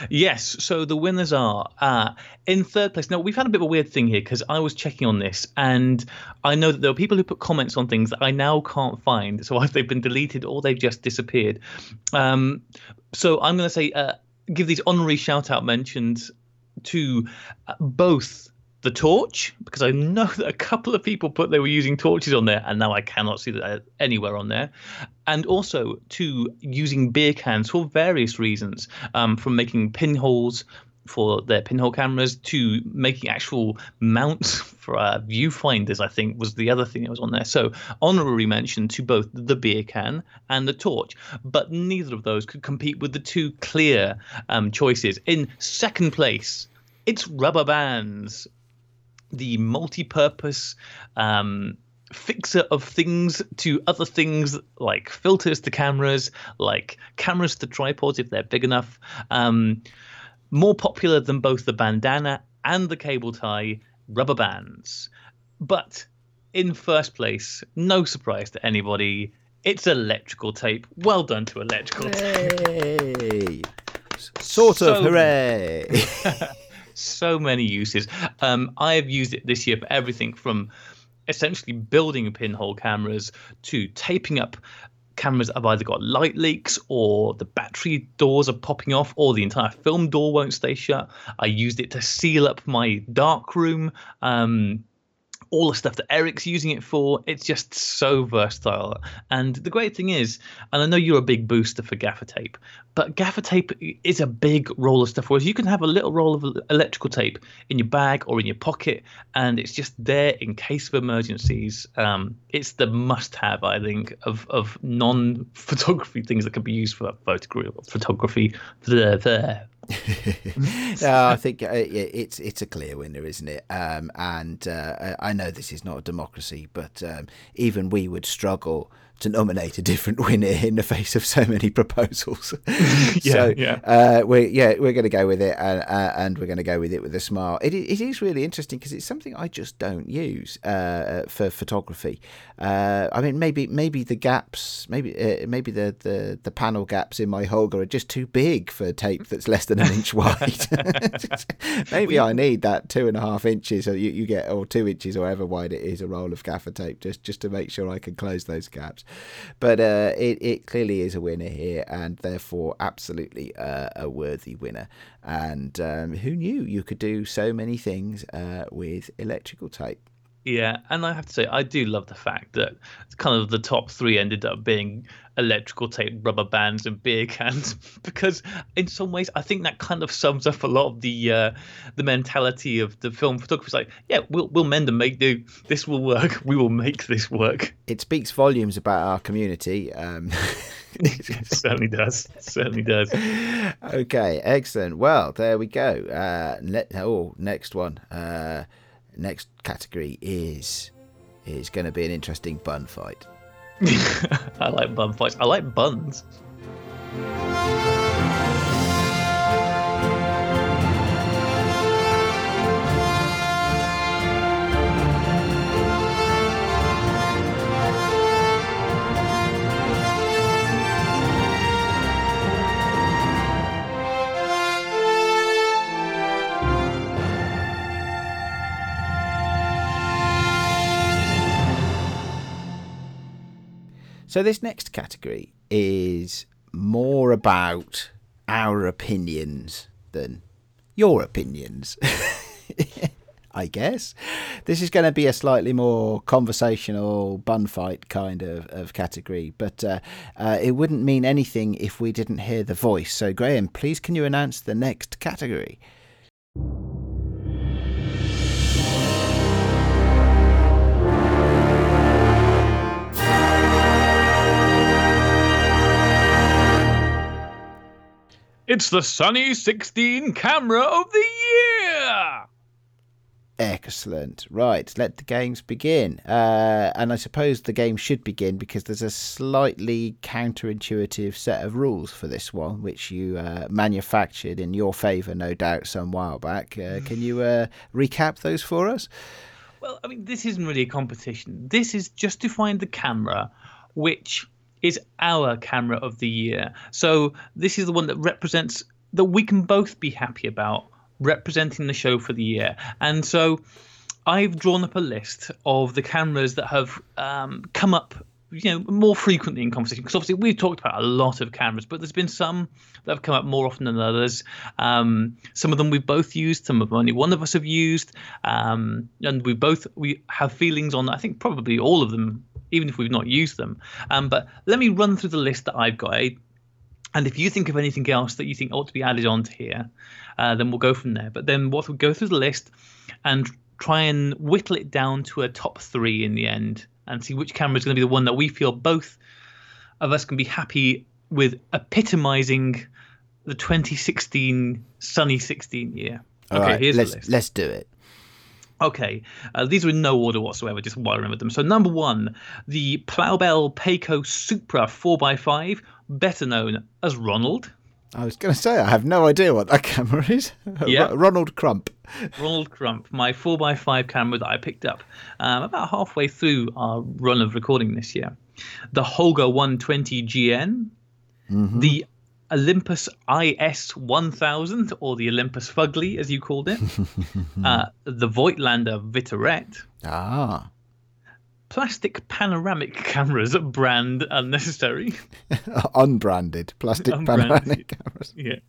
Yes, so the winners are uh, in third place. Now, we've had a bit of a weird thing here because I was checking on this and I know that there are people who put comments on things that I now can't find. So either they've been deleted or they've just disappeared. Um, so I'm going to say, uh, give these honorary shout out mentions to uh, both the torch because I know that a couple of people put they were using torches on there, and now I cannot see that anywhere on there. And also to using beer cans for various reasons, um, from making pinholes for their pinhole cameras to making actual mounts for uh, viewfinders. I think was the other thing that was on there. So honorary mention to both the beer can and the torch, but neither of those could compete with the two clear um, choices. In second place, it's rubber bands the multi-purpose um, fixer of things to other things like filters to cameras, like cameras to tripods if they're big enough. Um, more popular than both the bandana and the cable tie, rubber bands. But in first place, no surprise to anybody, it's electrical tape. Well done to electrical tape. Sort of, So- hooray! so many uses. Um, I have used it this year for everything from essentially building pinhole cameras to taping up cameras that have either got light leaks or the battery doors are popping off or the entire film door won't stay shut. I used it to seal up my dark room. Um, all the stuff that Eric's using it for. It's just so versatile. And the great thing is, and I know you're a big booster for gaffer tape, but gaffer tape is a big roll of stuff. Whereas you can have a little roll of electrical tape in your bag or in your pocket, and it's just there in case of emergencies. Um, it's the must-have, I think, of of non-photography things that can be used for photography. Photography. There, there. no, I think uh, it's it's a clear winner, isn't it? Um, and uh, I know this is not a democracy, but um, even we would struggle to nominate a different winner in the face of so many proposals. so yeah. Uh, we yeah we're going to go with it, and, uh, and we're going to go with it with a smile. It, it is really interesting because it's something I just don't use uh, for photography. Uh, I mean, maybe maybe the gaps, maybe uh, maybe the, the the panel gaps in my Holga are just too big for tape that's less than an inch wide. maybe I need that two and a half inches, or you, you get or two inches, or however wide it is, a roll of gaffer tape just just to make sure I can close those gaps. But uh, it it clearly is a winner here, and therefore absolutely uh, a worthy winner. And um, who knew you could do so many things uh, with electrical tape? Yeah, and I have to say, I do love the fact that kind of the top three ended up being electrical tape, rubber bands, and beer cans, because in some ways, I think that kind of sums up a lot of the uh, the mentality of the film photographers. Like, yeah, we'll we'll mend and make do. This will work. We will make this work. It speaks volumes about our community. Um... it certainly does. It certainly does. Okay, excellent. Well, there we go. Uh, let, oh, next one. Uh, next category is is going to be an interesting bun fight. I like bun fights. I like buns. So this next category is more about our opinions than your opinions. I guess. This is going to be a slightly more conversational bun fight kind of, of category, but uh, uh, it wouldn't mean anything if we didn't hear the voice. So, Graham, please can you announce the next category? It's the Sunny 16 camera of the year! Excellent. Right, let the games begin. Uh, and I suppose the game should begin because there's a slightly counterintuitive set of rules for this one, which you uh, manufactured in your favour, no doubt, some while back. Uh, can you uh, recap those for us? Well, I mean, this isn't really a competition. This is just to find the camera which is our camera of the year. So this is the one that represents that we can both be happy about representing the show for the year. And so I've drawn up a list of the cameras that have um, come up you know more frequently in conversation because obviously we've talked about a lot of cameras but there's been some that have come up more often than others um, some of them we've both used some of them only one of us have used um, and we both we have feelings on i think probably all of them even if we've not used them. Um, but let me run through the list that I've got. And if you think of anything else that you think ought to be added onto here, uh, then we'll go from there. But then what we'll go through the list and try and whittle it down to a top three in the end and see which camera is going to be the one that we feel both of us can be happy with epitomizing the 2016 sunny 16 year. All okay, right, here's let's, the list. Let's do it. Okay, uh, these are in no order whatsoever, just while I remember them. So, number one, the Plaubel Peco Supra 4x5, better known as Ronald. I was going to say, I have no idea what that camera is. Yeah. Ronald Crump. Ronald Crump, my 4x5 camera that I picked up um, about halfway through our run of recording this year. The Holga 120 GN. Mm-hmm. The Olympus IS 1000, or the Olympus Fugly, as you called it, uh, the Voigtlander Vitoret. Ah. Plastic panoramic cameras, brand unnecessary. Unbranded plastic Unbranded. panoramic cameras. Yeah.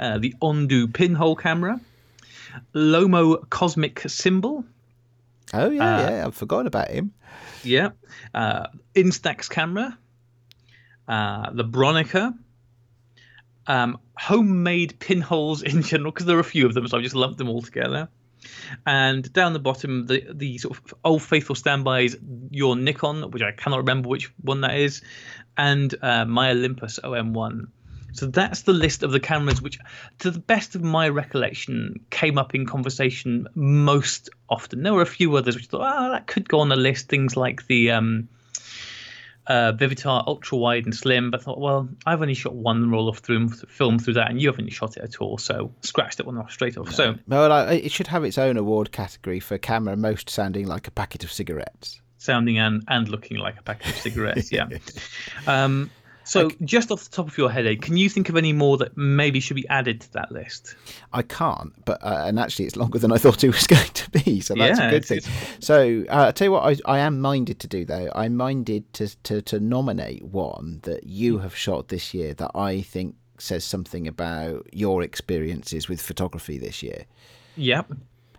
Uh, the Ondu pinhole camera. Lomo Cosmic Symbol. Oh, yeah, uh, yeah. I've forgotten about him. Yeah. Uh, Instax camera. Uh, the Bronica um, homemade pinholes in general, because there are a few of them, so I've just lumped them all together. And down the bottom, the the sort of old faithful standbys, your Nikon, which I cannot remember which one that is, and uh, my Olympus OM1. So that's the list of the cameras which, to the best of my recollection, came up in conversation most often. There were a few others which thought, oh, that could go on the list. Things like the um, uh, Vivitar ultra wide and slim, but I thought, well, I've only shot one roll of through, film through that, and you haven't shot it at all, so scratched that one off straight off. No. So, well, it should have its own award category for camera most sounding like a packet of cigarettes. Sounding and and looking like a packet of cigarettes, yeah. Um, so, just off the top of your head, can you think of any more that maybe should be added to that list? I can't, but uh, and actually, it's longer than I thought it was going to be, so that's yeah, a good thing. So, uh, I'll tell you what, I, I am minded to do though. I'm minded to, to to nominate one that you have shot this year that I think says something about your experiences with photography this year. Yep.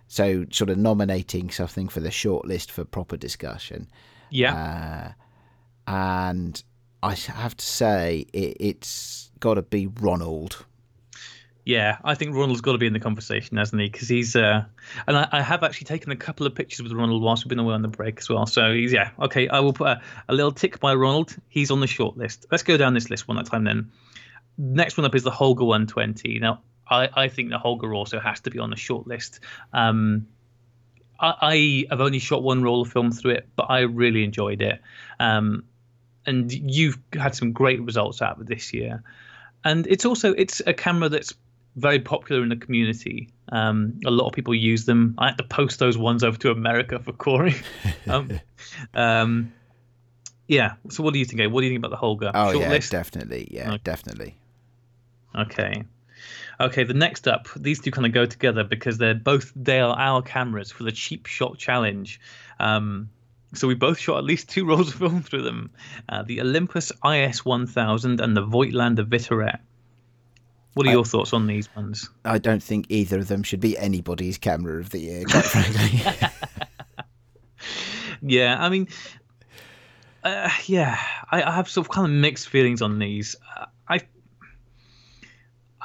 So sort of nominating something for the shortlist for proper discussion. Yeah. Uh, and I have to say, it, it's got to be Ronald. Yeah, I think Ronald's got to be in the conversation, hasn't he? Because he's, uh, and I, I, have actually taken a couple of pictures with Ronald whilst we've been away on the break as well. So he's, yeah, okay. I will put a, a little tick by Ronald. He's on the short list. Let's go down this list one at a time then. Next one up is the Holga 120. Now, I, I think the Holga also has to be on the short list. Um, I, I, have only shot one roll of film through it, but I really enjoyed it. Um, and you've had some great results out of it this year. And it's also it's a camera that's very popular in the community. Um, a lot of people use them. I had to post those ones over to America for Corey. um, um, yeah. So, what do you think? What do you think about the Holga? Oh Short yeah, list? definitely. Yeah, okay. definitely. Okay. Okay. The next up, these two kind of go together because they're both they are our cameras for the cheap shot challenge. Um, so we both shot at least two rolls of film through them: uh, the Olympus IS 1000 and the Voigtlander Vitoret. What are your I, thoughts on these ones? I don't think either of them should be anybody's camera of the year, quite frankly. yeah, I mean, uh, yeah, I, I, have sort of kind of mixed feelings on these.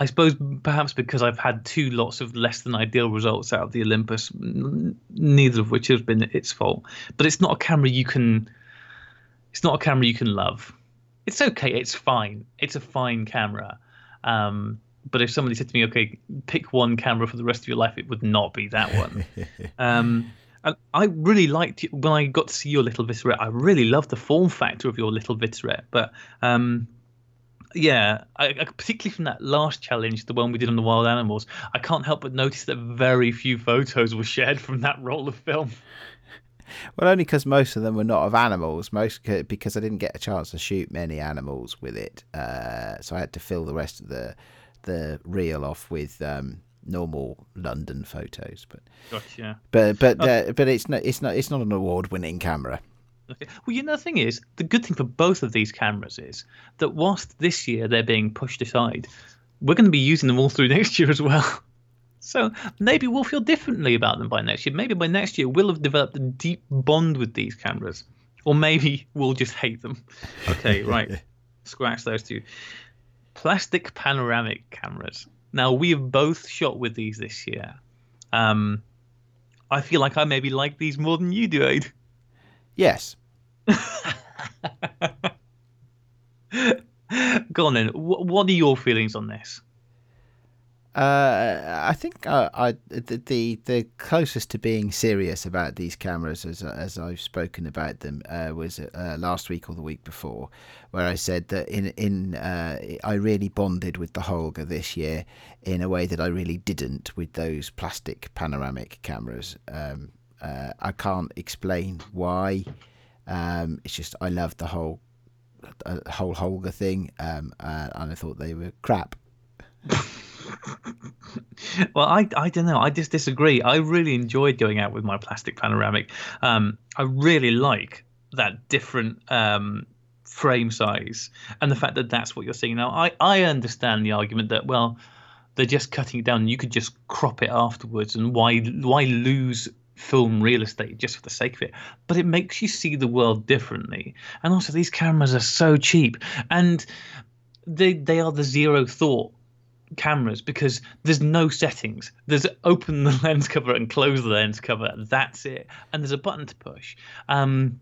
I, suppose perhaps because I've had two lots of less than ideal results out of the Olympus, n- neither of which has been its fault. But it's not a camera you can. It's not a camera you can love. It's okay. It's fine. It's a fine camera. Um, but if somebody said to me, "Okay, pick one camera for the rest of your life," it would not be that one. um, and I really liked it when I got to see your little Vitoret. I really loved the form factor of your little Vitoret, but um, yeah, I, I, particularly from that last challenge, the one we did on the wild animals, I can't help but notice that very few photos were shared from that roll of film. Well, only because most of them were not of animals. Most because I didn't get a chance to shoot many animals with it, uh, so I had to fill the rest of the the reel off with um, normal London photos. But gotcha. But but uh, but it's not it's not it's not an award winning camera. Well, you know, the thing is, the good thing for both of these cameras is that whilst this year they're being pushed aside, we're going to be using them all through next year as well. So maybe we'll feel differently about them by next year. Maybe by next year we'll have developed a deep bond with these cameras, or maybe we'll just hate them. Okay, right. Scratch those two. Plastic panoramic cameras. Now we have both shot with these this year. Um, I feel like I maybe like these more than you do, Aid. Yes. Go on then. What are your feelings on this? Uh, I think I the, the, the closest to being serious about these cameras, as as I've spoken about them, uh, was uh, last week or the week before, where I said that in in uh, I really bonded with the Holga this year in a way that I really didn't with those plastic panoramic cameras. Um, uh, I can't explain why. Um, it's just I love the whole whole Holga thing, um, and I thought they were crap. well, I, I don't know. I just disagree. I really enjoyed going out with my plastic panoramic. Um, I really like that different um, frame size and the fact that that's what you're seeing now. I, I understand the argument that well, they're just cutting it down. You could just crop it afterwards, and why why lose film real estate just for the sake of it? But it makes you see the world differently. And also, these cameras are so cheap, and they they are the zero thought cameras because there's no settings. There's open the lens cover and close the lens cover. That's it. And there's a button to push. Um,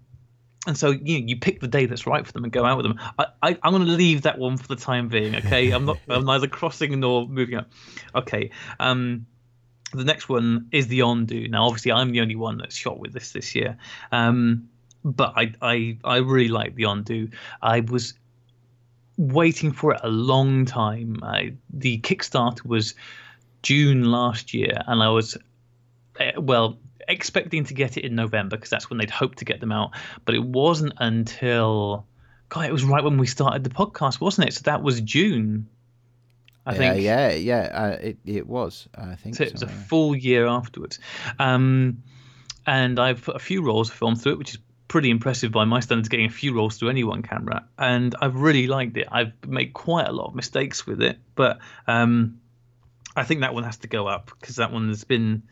and so you know, you pick the day that's right for them and go out with them. I, I am going to leave that one for the time being. Okay, I'm not. I'm neither crossing nor moving up. Okay. Um, the next one is the Ondu. Now, obviously, I'm the only one that's shot with this this year. Um, but I, I I really like the Ondu. I was waiting for it a long time. I, the Kickstarter was June last year, and I was eh, well expecting to get it in November because that's when they'd hoped to get them out. But it wasn't until God, it was right when we started the podcast, wasn't it? So that was June. I think. Yeah, yeah, uh, it it was. I think so. It was a full year afterwards, um, and I've put a few rolls of film through it, which is pretty impressive by my standards, getting a few rolls through any one camera, and I've really liked it. I've made quite a lot of mistakes with it, but um, I think that one has to go up because that one has been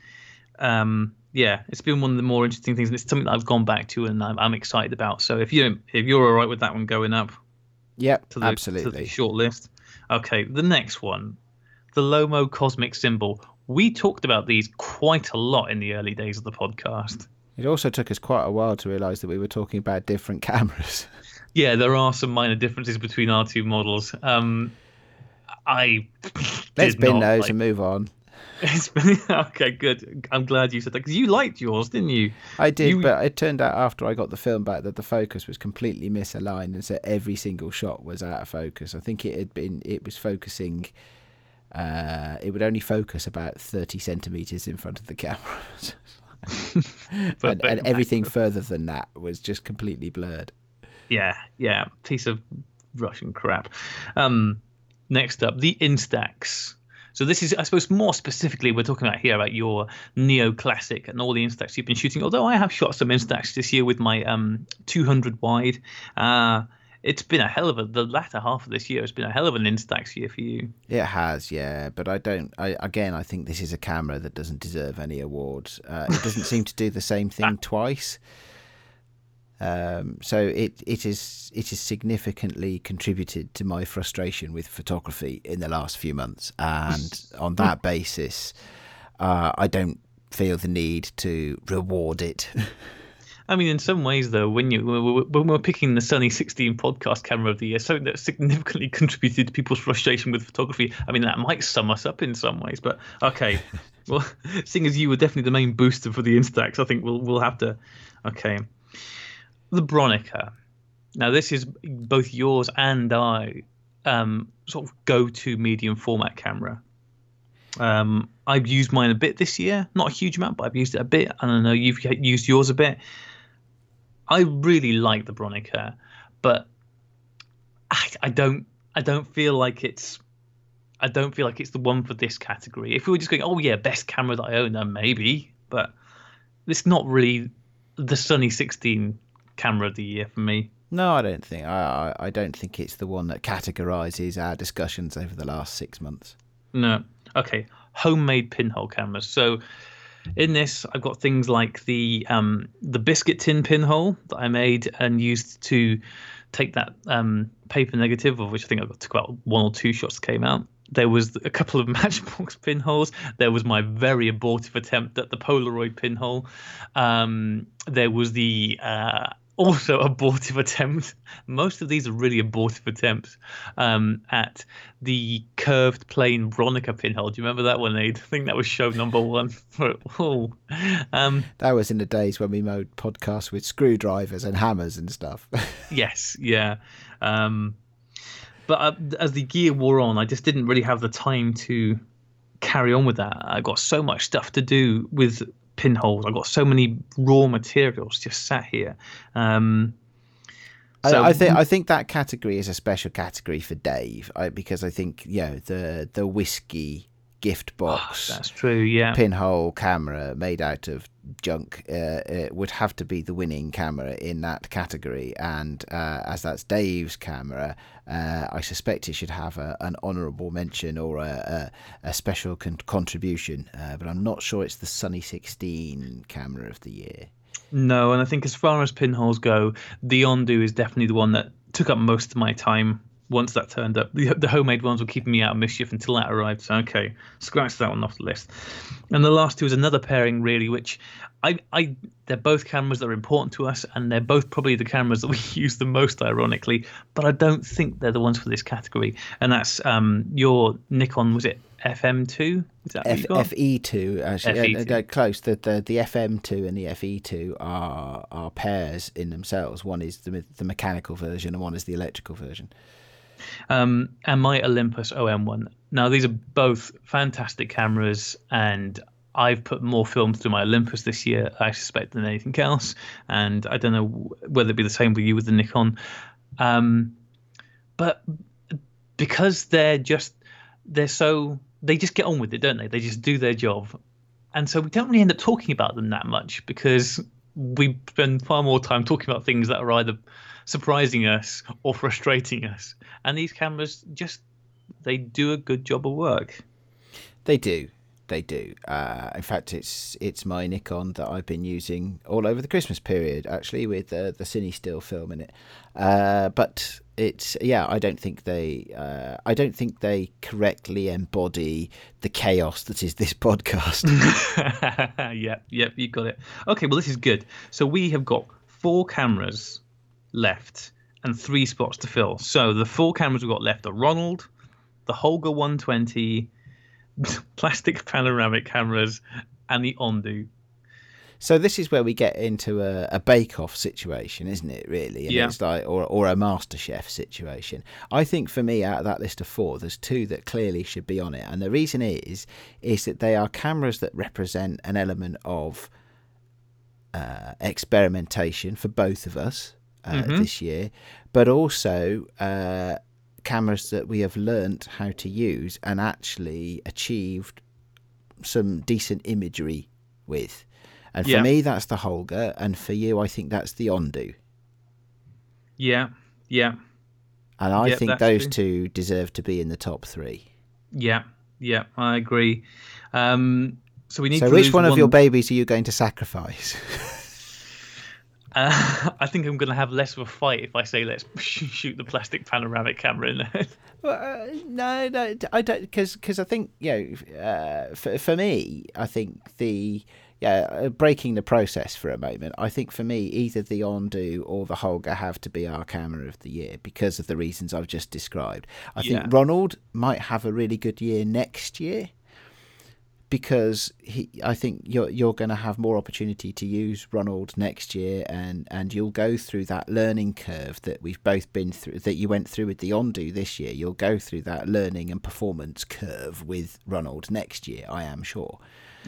um, yeah, it's been one of the more interesting things, and it's something that I've gone back to and I'm, I'm excited about. So if you if you're all right with that one going up, yeah, absolutely. to the short list. Okay, the next one, the Lomo Cosmic Symbol. We talked about these quite a lot in the early days of the podcast. It also took us quite a while to realise that we were talking about different cameras. Yeah, there are some minor differences between our two models. Um, I Let's bin those like- and move on. It's been, okay, good. I'm glad you said that because you liked yours, didn't you? I did, You- but it turned out after I got the film back that the focus was completely misaligned, and so every single shot was out of focus. I think it had been, it was focusing. Uh, it would only focus about thirty centimeters in front of the camera, and, and everything further than that was just completely blurred. Yeah, yeah, piece of Russian crap. Um, next up, the Instax. So this is, I suppose, more specifically, we're talking about here about your neoclassic and all the Instax you've been shooting. Although I have shot some Instax this year with my um 200 wide. Uh, it's been a hell of a. The latter half of this year has been a hell of an Instax year for you. It has, yeah, but I don't. I again, I think this is a camera that doesn't deserve any awards. Uh, it doesn't seem to do the same thing twice. Um, so it it is it has significantly contributed to my frustration with photography in the last few months, and on that basis, uh, I don't feel the need to reward it. I mean, in some ways, though, when you when we- when we're picking the Sunny 16 podcast camera of the year, something that significantly contributed to people's frustration with photography. I mean, that might sum us up in some ways, but okay. well, seeing as you were definitely the main booster for the Instax, I think we'll we'll have to. Okay, the Bronica. Now, this is both yours and I um, sort of go-to medium format camera. Um, I've used mine a bit this year, not a huge amount, but I've used it a bit, and I know you've used yours a bit. I really like the Bronica, but I, I don't I don't feel like it's I don't feel like it's the one for this category. If we were just going, oh yeah, best camera that I own, then maybe, but it's not really the Sunny 16 camera of the year for me. no, I don't think. I, I I don't think it's the one that categorises our discussions over the last six months. No. Okay. Homemade pinhole cameras. So in this, I've got things like the um, the biscuit tin pinhole that I made and used to take that um, paper negative, of which I think I got took about one or two shots came out. There was a couple of Matchbox pinholes. There was my very abortive attempt at the Polaroid pinhole. Um, there was the uh, also abortive attempt. Most of these are really abortive attempts um, at the curved plane Bronica pinhole. Do you remember that one, Aid? I think that was show number one. oh, um, That was in the days when we made podcasts with screwdrivers and hammers and stuff. yes, yeah. Um, but uh, as the gear wore on, I just didn't really have the time to carry on with that. I got so much stuff to do with pinholes. I got so many raw materials just sat here. Um, so- I, I think I think that category is a special category for Dave I, because I think you know the the whiskey gift box. that's true. Yeah. pinhole camera made out of junk. Uh, uh, would have to be the winning camera in that category. And uh, as that's Dave's camera uh, I suspect it should have a, an honourable mention or a, a, a special con- contribution. Uh, but I'm not sure it's the Sunny 16 camera of the year. No, and I think as far as pinholes go, the Ondu is definitely the one that took up most of my time once that turned up. The, the homemade ones were keeping me out of mischief until that arrived. So okay, scratch that one off the list. And the last two is another pairing really, which I, I they're both cameras that are important to us, and they're both probably the cameras that we use the most, ironically. But I don't think they're the ones for this category. And that's um your Nikon was it FM2? Is that F- FE2, actually uh, FE2. they're close the, the the FM2 and the FE2 are are pairs in themselves one is the the mechanical version and one is the electrical version um, and my Olympus OM1. Now, these are both fantastic cameras, and I've put more film through my Olympus this year, I suspect, than anything else. And I don't know whether it'd be the same with you with the Nikon. Um, but because they're just, they're so, they just get on with it, don't they? They just do their job. And so we don't really end up talking about them that much because we spend far more time talking about things that are either surprising us or frustrating us. And these cameras just they do a good job of work. they do they do. Uh, in fact, it's it's my Nikon that I've been using all over the Christmas period, actually, with uh, the CineStill film in it. Uh, but it's yeah, I don't think they uh, I don't think they correctly embody the chaos that is this podcast. yep, yep, you got it. Okay, well this is good. So we have got four cameras left and three spots to fill. So the four cameras we've got left are Ronald, the Holga 120 plastic panoramic cameras, and the Ondu. So this is where we get into a, a bake-off situation, isn't it? Really, and yeah. It's like or or a MasterChef situation. I think for me, out of that list of four, there's two that clearly should be on it, and the reason is is that they are cameras that represent an element of uh, experimentation for both of us uh, Mhm. this year, but also. Uh, cameras that we have learnt how to use and actually achieved some decent imagery with. And for Yeah. me, that's the Holga, and for you, I think that's the Ondu. Yeah, yeah, And I Yeah, think those true. two deserve to be in the top three. yeah, yeah. I agree. Um, so we need. So, to which lose one of your babies are you going to sacrifice? Uh, I think I'm going to have less of a fight if I say let's shoot the plastic panoramic camera in there. Well, uh, no, no, I don't, because I think you know, uh, for for me, I think the yeah, uh, breaking the process for a moment. I think for me, either the Ondu or the Holga have to be our camera of the year because of the reasons I've just described. I Yeah. think Ronald might have a really good year next year because he, I think you're you're going to have more opportunity to use Ronald next year, and and you'll go through that learning curve that we've both been through, that you went through with the Ondu this year. You'll go through that learning and performance curve with Ronald next year. I am sure.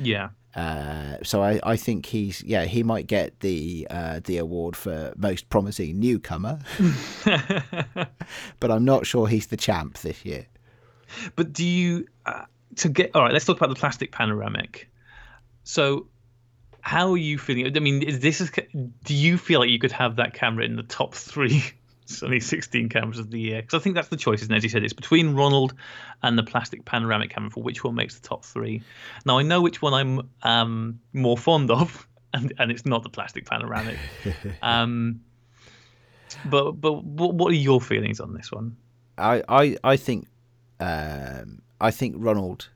yeah, Uh, so I, I think he's yeah he might get the uh, the award for most promising newcomer, but I'm not sure he's the champ this year. but do you uh, to get all right? Let's talk about the plastic panoramic. So, how are you feeling? I mean, is this? is? Do you feel like you could have that camera in the top three? Sunny 16 cameras of the year because I think that's the choice, isn't it? As you said, it's between Ronald and the plastic panoramic camera for which one makes the top three. Now I know which one I'm um, more fond of, and and it's not the plastic panoramic. um, but but what what are your feelings on this one? I I I think um, I think Ronald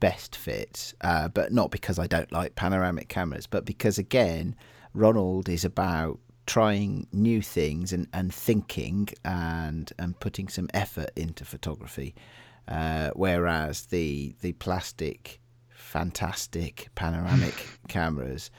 best fits, uh, but not because I don't like panoramic cameras, but because again, Ronald is about trying new things and, and thinking and and putting some effort into photography, uh, whereas the the plastic, fantastic panoramic cameras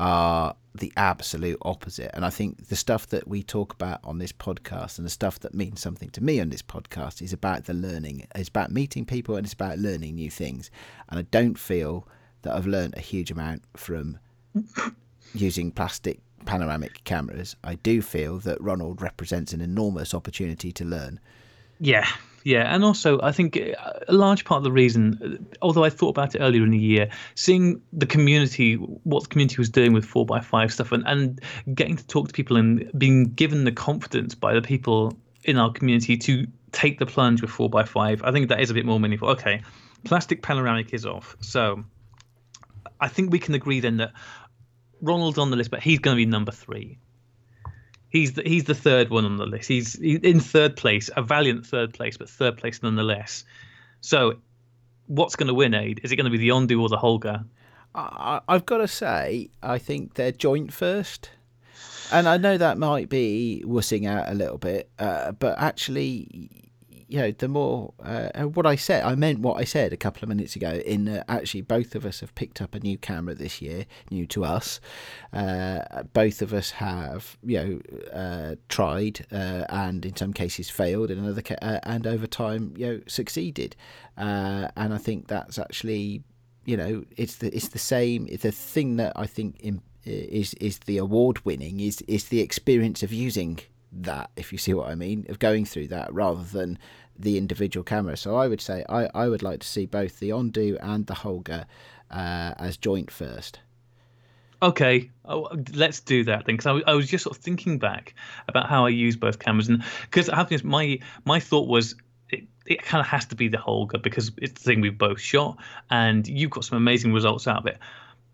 are the absolute opposite. And I think the stuff that we talk about on this podcast and the stuff that means something to me on this podcast is about the learning. It's about meeting people and it's about learning new things. And I don't feel that I've learned a huge amount from using plastic panoramic cameras. I do feel that Ronald represents an enormous opportunity to learn. Yeah, yeah, and also I think uh, a large part of the reason, although I thought about it earlier in the year, seeing the community, what the community was doing with four x five stuff, and and getting to talk to people and being given the confidence by the people in our community to take the plunge with four x five, I think that is a bit more meaningful. Okay, plastic panoramic is off, so I think we can agree then that Ronald's on the list, but he's going to be number three. He's the, he's the third one on the list. He's, in third place, a valiant third place, but third place nonetheless. So, what's going to win, Aid? Is it going to be the Ondu or the Holga? I, I've got to say, I think they're joint first. And I know that might be wussing out a little bit, uh, but actually, you know, the more uh, what I said, I meant what I said a couple of minutes ago. In uh, actually, both of us have picked up a new camera this year, new to us. Uh, both of us have, you know, uh, tried uh, and in some cases failed, in another ca- uh, and over time, you know, succeeded. Uh, and I think that's actually you know it's the it's the same the thing that i think in, is is the award winning is is the experience of using that if you see what i mean of going through that rather than the individual camera. So i would say i i would like to see both the Ondu and the Holga uh, as joint first. Okay, oh, let's do that then, because I, I, was just sort of thinking back about how I use both cameras, and because my my thought was it, it kind of has to be the Holga because it's the thing we've both shot, and you've got some amazing results out of it.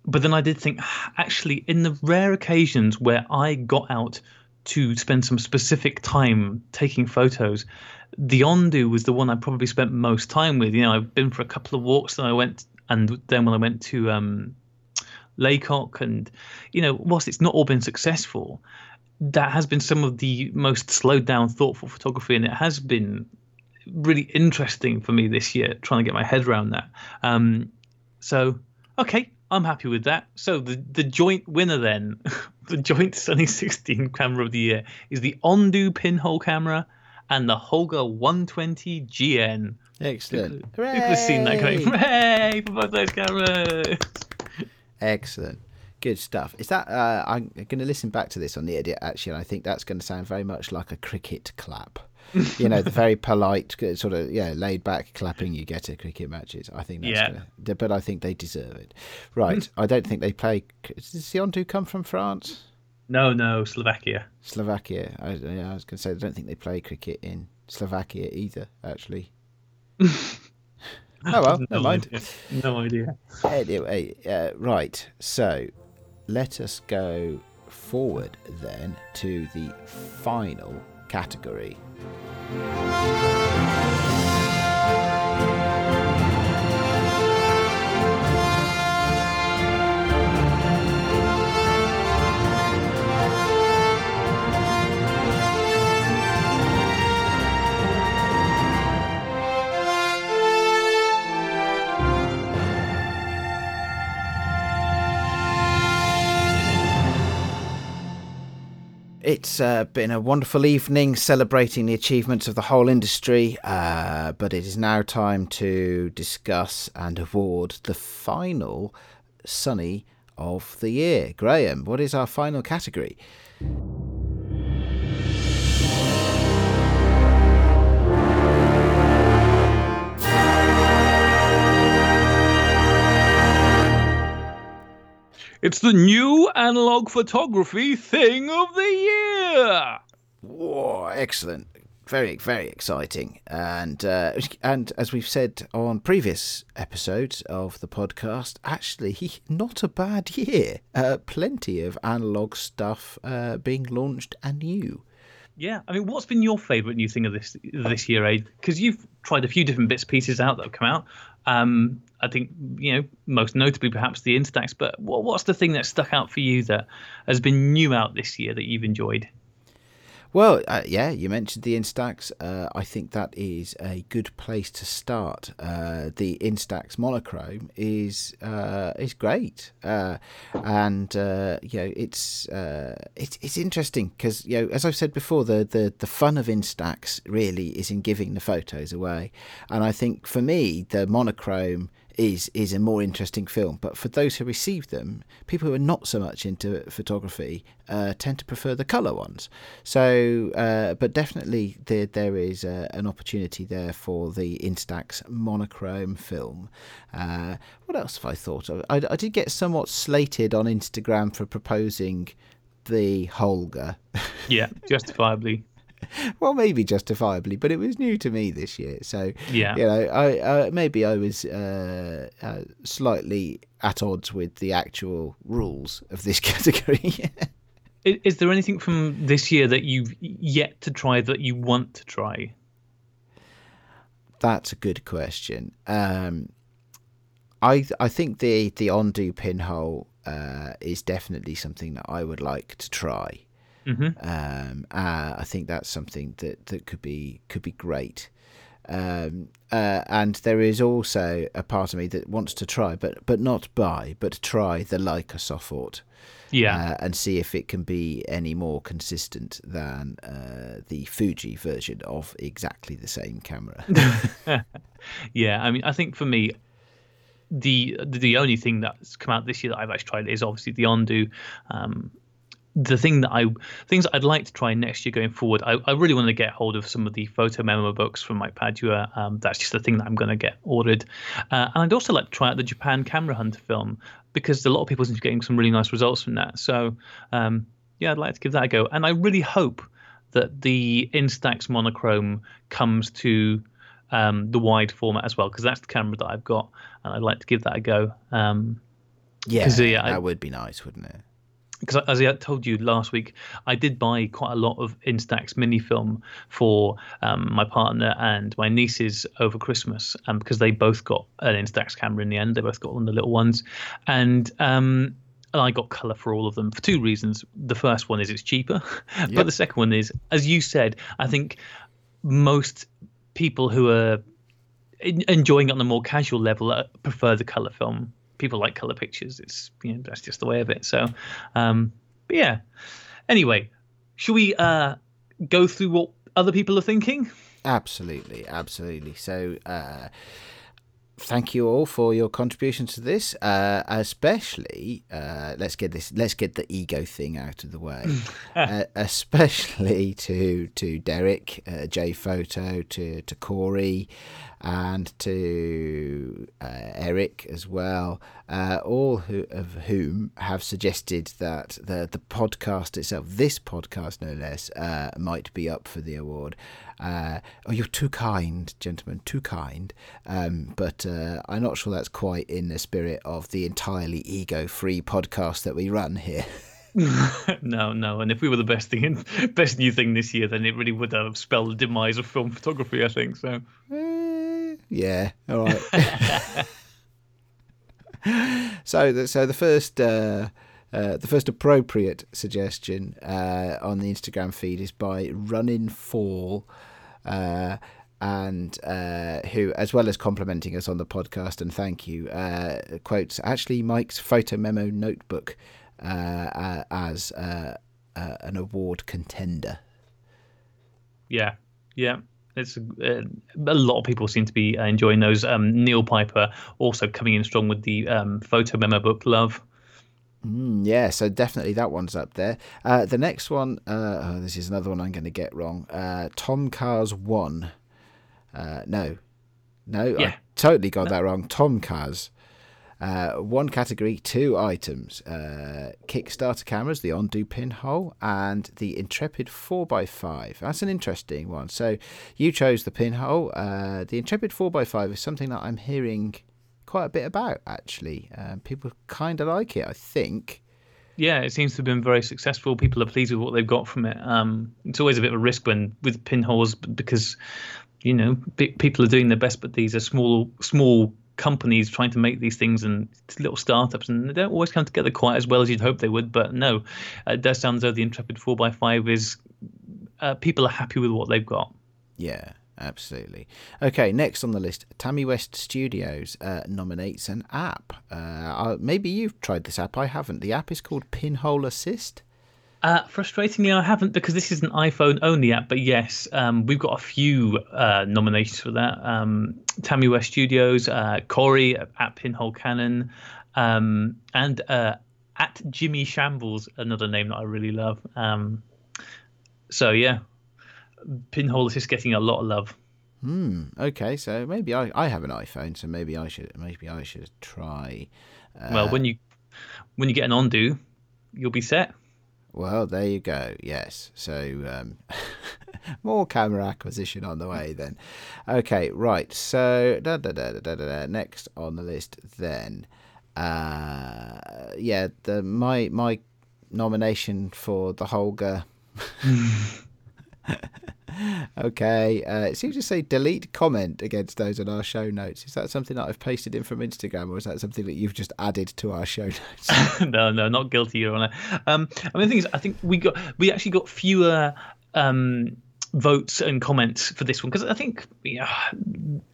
But then I did think, actually, in the rare occasions where I got out to spend some specific time taking photos, the Ondu was the one I probably spent most time with. You know, I've been for a couple of walks, and I went, and then when I went to um, Lacock, and you know, whilst it's not all been successful, that has been some of the most slowed down, thoughtful photography, and it has been really interesting for me this year trying to get my head around that. Um, so, okay, I'm happy with that. So the the joint winner then, the joint Sunny 16 camera of the year is the Ondu pinhole camera and the Holga 120 GN. Excellent. People have seen that going. Hooray for both those cameras. Excellent. Good stuff. Is that uh, I'm going to listen back to this on the edit actually, and I think that's going to sound very much like a cricket clap. you know, the very polite, sort of yeah, laid back clapping you get at cricket matches. I think that's Yeah. gonna, but I think they deserve it. Right. I don't think they play. Does Siontu come from France? No, no, Slovakia. Slovakia. I, yeah, I was going to say I don't think they play cricket in Slovakia either. Actually. Oh well, no never mind. idea. No idea. Anyway, uh, right. So let us go forward then to the final category. みんな! It's uh, been a wonderful evening celebrating the achievements of the whole industry, uh, but it is now time to discuss and award the final Sunny of the year. Graham, what is our final category? It's the new analog photography thing of the year. Whoa, excellent. Very, very exciting. And uh, and as we've said on previous episodes of the podcast, actually, not a bad year. Uh, plenty of analog stuff uh, being launched anew. Yeah, I mean, what's been your favourite new thing of this this year, Aid? Because you've tried a few different bits pieces out that have come out. Um, I think you know most notably perhaps the Instax. But what, what's the thing that stuck out for you that has been new out this year that you've enjoyed? Well, uh, yeah, you mentioned the Instax. Uh, I think that is a good place to start. Uh, the Instax monochrome is uh, is great, uh, and uh, you know it's it's it's interesting because you know as I've said before, the, the the fun of Instax really is in giving the photos away, and I think for me the monochrome is is a more interesting film. But for those who receive them, people who are not so much into photography uh, tend to prefer the color ones. So, uh, but definitely there there is uh, an opportunity there for the Instax monochrome film. Uh, what else have I thought of? I, I did get somewhat slated on Instagram for proposing the Holga. Yeah, justifiably. well, maybe justifiably, but it was new to me this year. So, Yeah. you know, I uh, maybe I was uh, uh, slightly at odds with the actual rules of this category. Is, is there anything from this year that you've yet to try that you want to try? That's a good question. Um, I I think the the Ondu pinhole uh, is definitely something that I would like to try. Hmm Um, uh, I think that's something that, that could be could be great. Um, uh, and there is also a part of me that wants to try, but but not buy, but try the Leica Sofort Yeah. uh, and see if it can be any more consistent than uh, the Fuji version of exactly the same camera. Yeah, I mean, I think for me, the the only thing that's come out this year that I've actually tried is obviously the Ondu. Um, the thing that I things I'd like to try next year going forward, I, I really want to get hold of some of the photo memo books from Mike Padua. Um, that's just the thing that I'm going to get ordered, uh, and I'd also like to try out the Japan Camera Hunter film because a lot of people seem to be getting some really nice results from that. So um, yeah, I'd like to give that a go, and I really hope that the Instax monochrome comes to um, the wide format as well because that's the camera that I've got, and I'd like to give that a go. Um, Yeah, yeah, I- that would be nice, wouldn't it? Because as I told you last week, I did buy quite a lot of Instax mini film for um, my partner and my nieces over Christmas, um, because they both got an Instax camera in the end. They both got one of the little ones, and um, and I got color for all of them for two reasons. The first one is it's cheaper, Yep. but the second one is, as you said, I think most people who are enjoying it on a more casual level uh, prefer the color film. People like color pictures. It's you know that's just the way of it. So, um, but yeah. Anyway, should we uh, go through what other people are thinking? Absolutely, absolutely. So, uh, thank you all for your contributions to this. Uh, especially, uh, let's get this, let's get the ego thing out of the way. uh, especially to to Derek, uh, J Photo, to to Corey, and to uh, Eric as well. Uh, all who, of whom have suggested that the the podcast itself, this podcast no less, uh, might be up for the award. Uh, oh, you're too kind, gentlemen, too kind. Um, but uh, I'm not sure that's quite in the spirit of the entirely ego-free podcast that we run here. no, no. And if we were the best thing, best new thing this year, then it really would have spelled the demise of film photography. I think so. Eh, yeah, all right. so, the, so the first, uh, uh, the first appropriate suggestion uh, on the Instagram feed is by Running Fall, uh, and uh, who, as well as complimenting us on the podcast and thank you, uh, quotes actually Mike's photo memo notebook uh, as uh, uh, an award contender. Yeah, yeah. It's uh, a lot of people seem to be uh, enjoying those. Um, Neil Piper also coming in strong with the um, photo memo book Love. Mm, yeah, so definitely that one's up there. Uh, the next one, uh, oh, this is another one I'm going to get wrong. Uh, Tom Cars one. Uh, no, no, Yeah. I totally got that wrong. Tom Cars. Uh, one category, two items: uh, Kickstarter cameras, the Ondu pinhole, and the Intrepid 4x5. That's an interesting one. So you chose the pinhole. Uh, the Intrepid 4x5 is something that I'm hearing quite a bit about. Actually, um, people kind of like it. I think. Yeah, it seems to have been very successful. People are pleased with what they've got from it. Um, it's always a bit of a risk when with pinholes because you know pe- people are doing their best, but these are small small companies trying to make these things and little startups, and they don't always come together quite as well as you'd hope they would. But no, it does sound as though the Intrepid 4x5 is uh, people are happy with what they've got. Yeah, absolutely. Okay, next on the list, Tammy West Studios uh, nominates an app. Uh, uh, maybe you've tried this app. I haven't. The app is called Pinhole Assist. Uh, frustratingly, I haven't because this is an iPhone only app. But yes, um, we've got a few uh, nominations for that. Um, Tammy West Studios, uh, Corey at Pinhole Cannon, um, and uh, at Jimmy Shambles, another name that I really love. Um, so yeah, Pinhole is just getting a lot of love. Hmm. Okay, so maybe I, I have an iPhone, so maybe I should maybe I should try. Uh, well, when you when you get an Ondu, you'll be set. Well, there you go. Yes. So um, more camera acquisition on the way then. Okay, right. So da, da, da, da, da, da, next on the list then. Uh, yeah, the my my nomination for the Holga. okay, uh, it seems to say delete comment against those on our show notes. Is that something that I've pasted in from Instagram, or is that something that you've just added to our show notes? no, no, not guilty, Your Honour. Um, I mean, the thing is, I think we got we actually got fewer um, votes and comments for this one because I think yeah,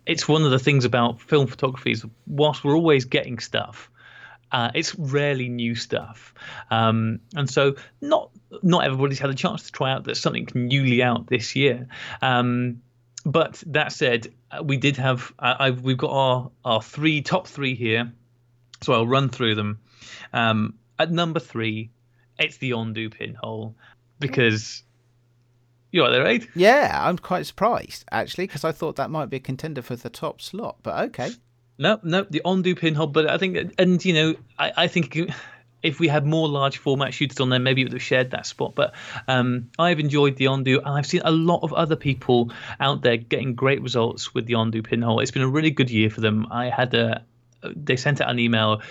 it's one of the things about film photography is whilst we're always getting stuff. Uh, it's rarely new stuff, um, and so not not everybody's had a chance to try out there's something newly out this year. Um, but that said, uh, we did have we've got our our three top three here, so I'll run through them. Um, at number three, it's the Ondu pinhole because you're right there, Aid. Yeah, I'm quite surprised actually because I thought that might be a contender for the top slot. But okay, No, no, the Ondu pinhole. But I think, and you know, I, I think if we had more large format shooters on there, maybe it would have shared that spot. But um, I've enjoyed the Ondu, and I've seen a lot of other people out there getting great results with the Ondu pinhole. It's been a really good year for them. I had a they sent out an email,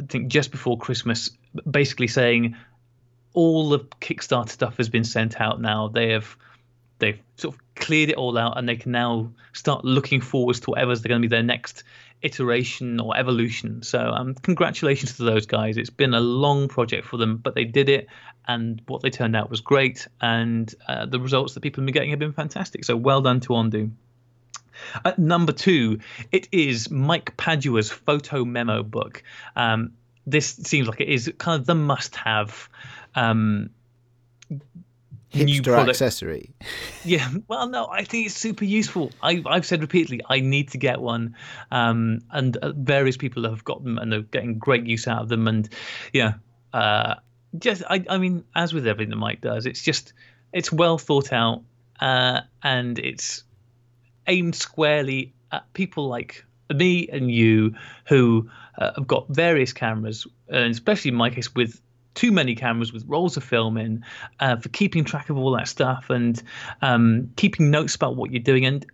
I think just before Christmas, basically saying all the Kickstarter stuff has been sent out now. They have they've sort of cleared it all out and they can now start looking forwards to whatever's going to be their next iteration or evolution. So um, congratulations to those guys. It's been a long project for them, but they did it, and what they turned out was great, and uh, the results that people have been getting have been fantastic. So well done to Ondu. At number two, it is Mike Padua's photo memo book. Um, this seems like it is kind of the must-have. Um, Hipster product. accessory. Yeah, well, no, I think it's super useful. I, have said repeatedly, I need to get one, um, and uh, various people have got them and are getting great use out of them. And yeah, uh, just I, I mean, as with everything that Mike does, it's just it's well thought out, uh, and it's aimed squarely at people like me and you who uh, have got various cameras, and especially in my case with too many cameras with rolls of film in uh, for keeping track of all that stuff and um, keeping notes about what you're doing. And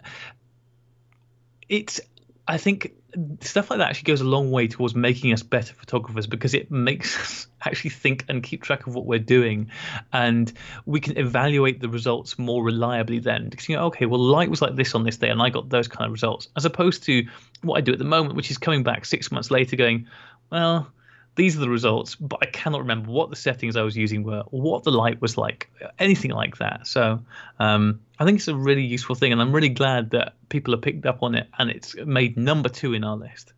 it's, I think, stuff like that actually goes a long way towards making us better photographers because it makes us actually think and keep track of what we're doing and we can evaluate the results more reliably then because you know okay well light was like this on this day and i got those kind of results as opposed to what i do at the moment which is coming back six months later going well these are the results, but I cannot remember what the settings I was using were, or what the light was like, anything like that. So um, I think it's a really useful thing, and I'm really glad that people have picked up on it, and it's made number two in our list.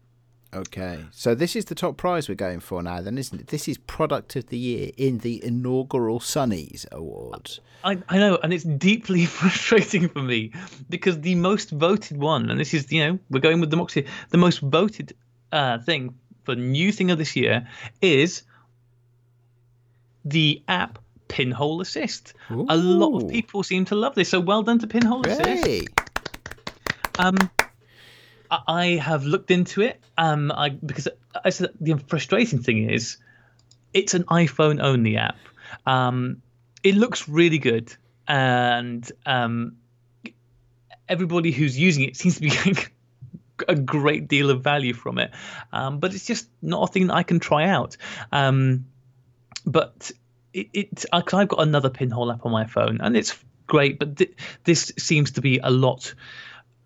Okay, so this is the top prize we're going for now, then, isn't it? This is Product of the Year in the inaugural Sunnies Awards. I, I know, and it's deeply frustrating for me because the most voted one, and this is, you know, we're going with democracy, the most voted uh, thing the new thing of this year is the app Pinhole Assist. Ooh. A lot of people seem to love this, so well done to Pinhole Assist. Um, I have looked into it. Um, I because I said the frustrating thing is, it's an iPhone only app. Um, it looks really good, and um, everybody who's using it seems to be getting a great deal of value from it. Um, but it's just not a thing that I can try out. Um, but it, it I've got another pinhole app on my phone, and it's great. But th- this seems to be a lot,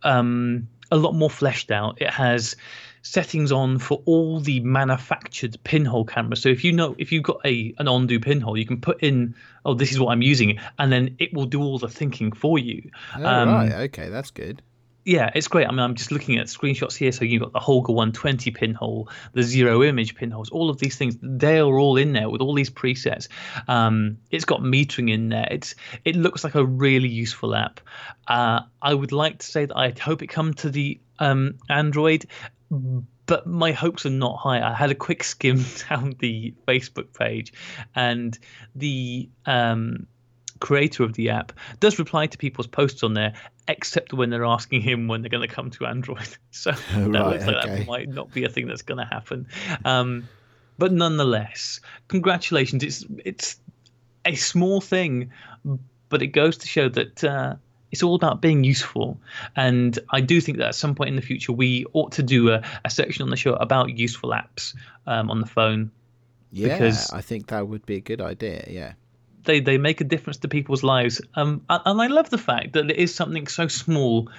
um, a lot more fleshed out. It has settings on for all the manufactured pinhole cameras. So if you know if you've got a an Ondu pinhole, you can put in oh this is what I'm using, and then it will do all the thinking for you. Oh, um, right, okay, that's good yeah, it's great. I mean, I'm just looking at screenshots here. So you've got the Holga 120 pinhole, the zero image pinholes, all of these things. They are all in there with all these presets. Um, it's got metering in there. It's it looks like a really useful app. Uh, I would like to say that I hope it come to the um, Android, but my hopes are not high. I had a quick skim down the Facebook page, and the um, creator of the app does reply to people's posts on there except when they're asking him when they're going to come to Android. So that right, looks like okay. that might not be a thing that's going to happen. Um, but nonetheless, congratulations! It's it's a small thing, but it goes to show that uh, it's all about being useful. And I do think that at some point in the future, we ought to do a, a section on the show about useful apps um, on the phone. Yeah, because I think that would be a good idea. Yeah they they make a difference to people's lives. Um, and I love the fact that it is something so small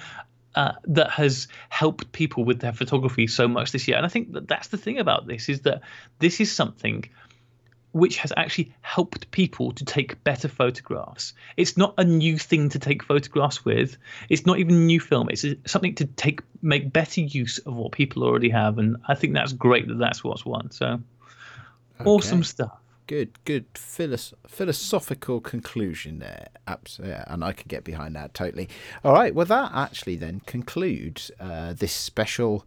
uh, that has helped people with their photography so much this year. And I think that that's the thing about this is that this is something which has actually helped people to take better photographs. It's not a new thing to take photographs with. It's not even a new film. It's something to take make better use of what people already have, and I think that's great that that's what's won. So okay. awesome stuff good, good philosoph- philosophical conclusion there. Absolutely, yeah, and I can get behind that totally. All right, well, that actually then concludes uh, this special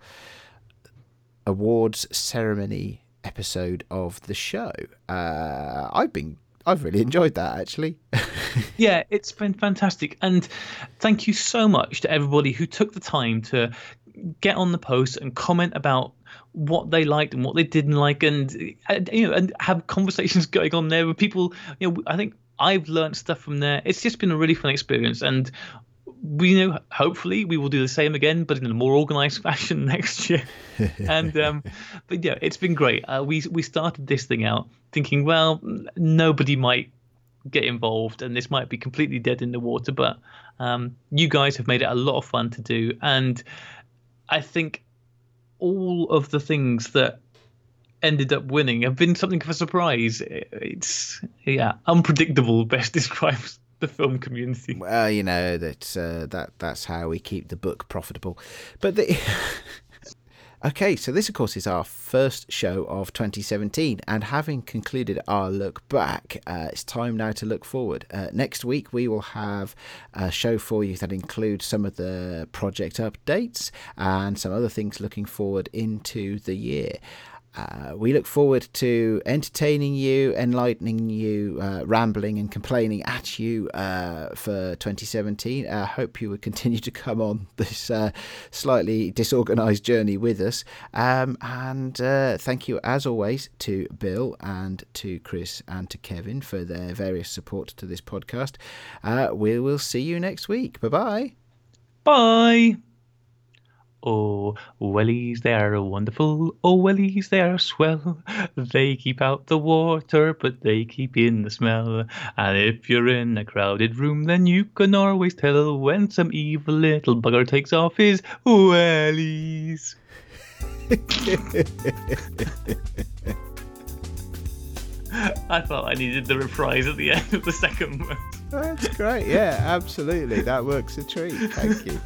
awards ceremony episode of the show. Uh, I've been I've really enjoyed that actually. yeah, it's been fantastic. And thank you so much to everybody who took the time to get on the post and comment about what they liked and what they didn't like, and you know, and have conversations going on there with people. You know, I think I've learned stuff from there. It's just been a really fun experience, and we know hopefully we will do the same again, but in a more organized fashion next year. and um, but yeah, it's been great. Uh, we we started this thing out thinking, well, nobody might get involved, and this might be completely dead in the water. But um, you guys have made it a lot of fun to do, and I think all of the things that ended up winning have been something of a surprise. It's yeah, unpredictable. Best describes the film community. Well, you know that uh, that that's how we keep the book profitable. But the Okay, so this, of course, is our first show of 2017, and having concluded our look back, uh, it's time now to look forward. Uh, next week, we will have a show for you that includes some of the project updates and some other things looking forward into the year. Uh, we look forward to entertaining you, enlightening you, uh, rambling and complaining at you uh, for 2017. I hope you will continue to come on this uh, slightly disorganized journey with us. Um, and uh, thank you, as always, to Bill and to Chris and to Kevin for their various support to this podcast. Uh, we will see you next week. Bye-bye. Bye. Oh, wellies, they are wonderful. Oh, wellies, they are swell. They keep out the water, but they keep in the smell. And if you're in a crowded room, then you can always tell when some evil little bugger takes off his wellies. I thought I needed the reprise at the end of the second one. That's great. Yeah, absolutely. That works a treat. Thank you.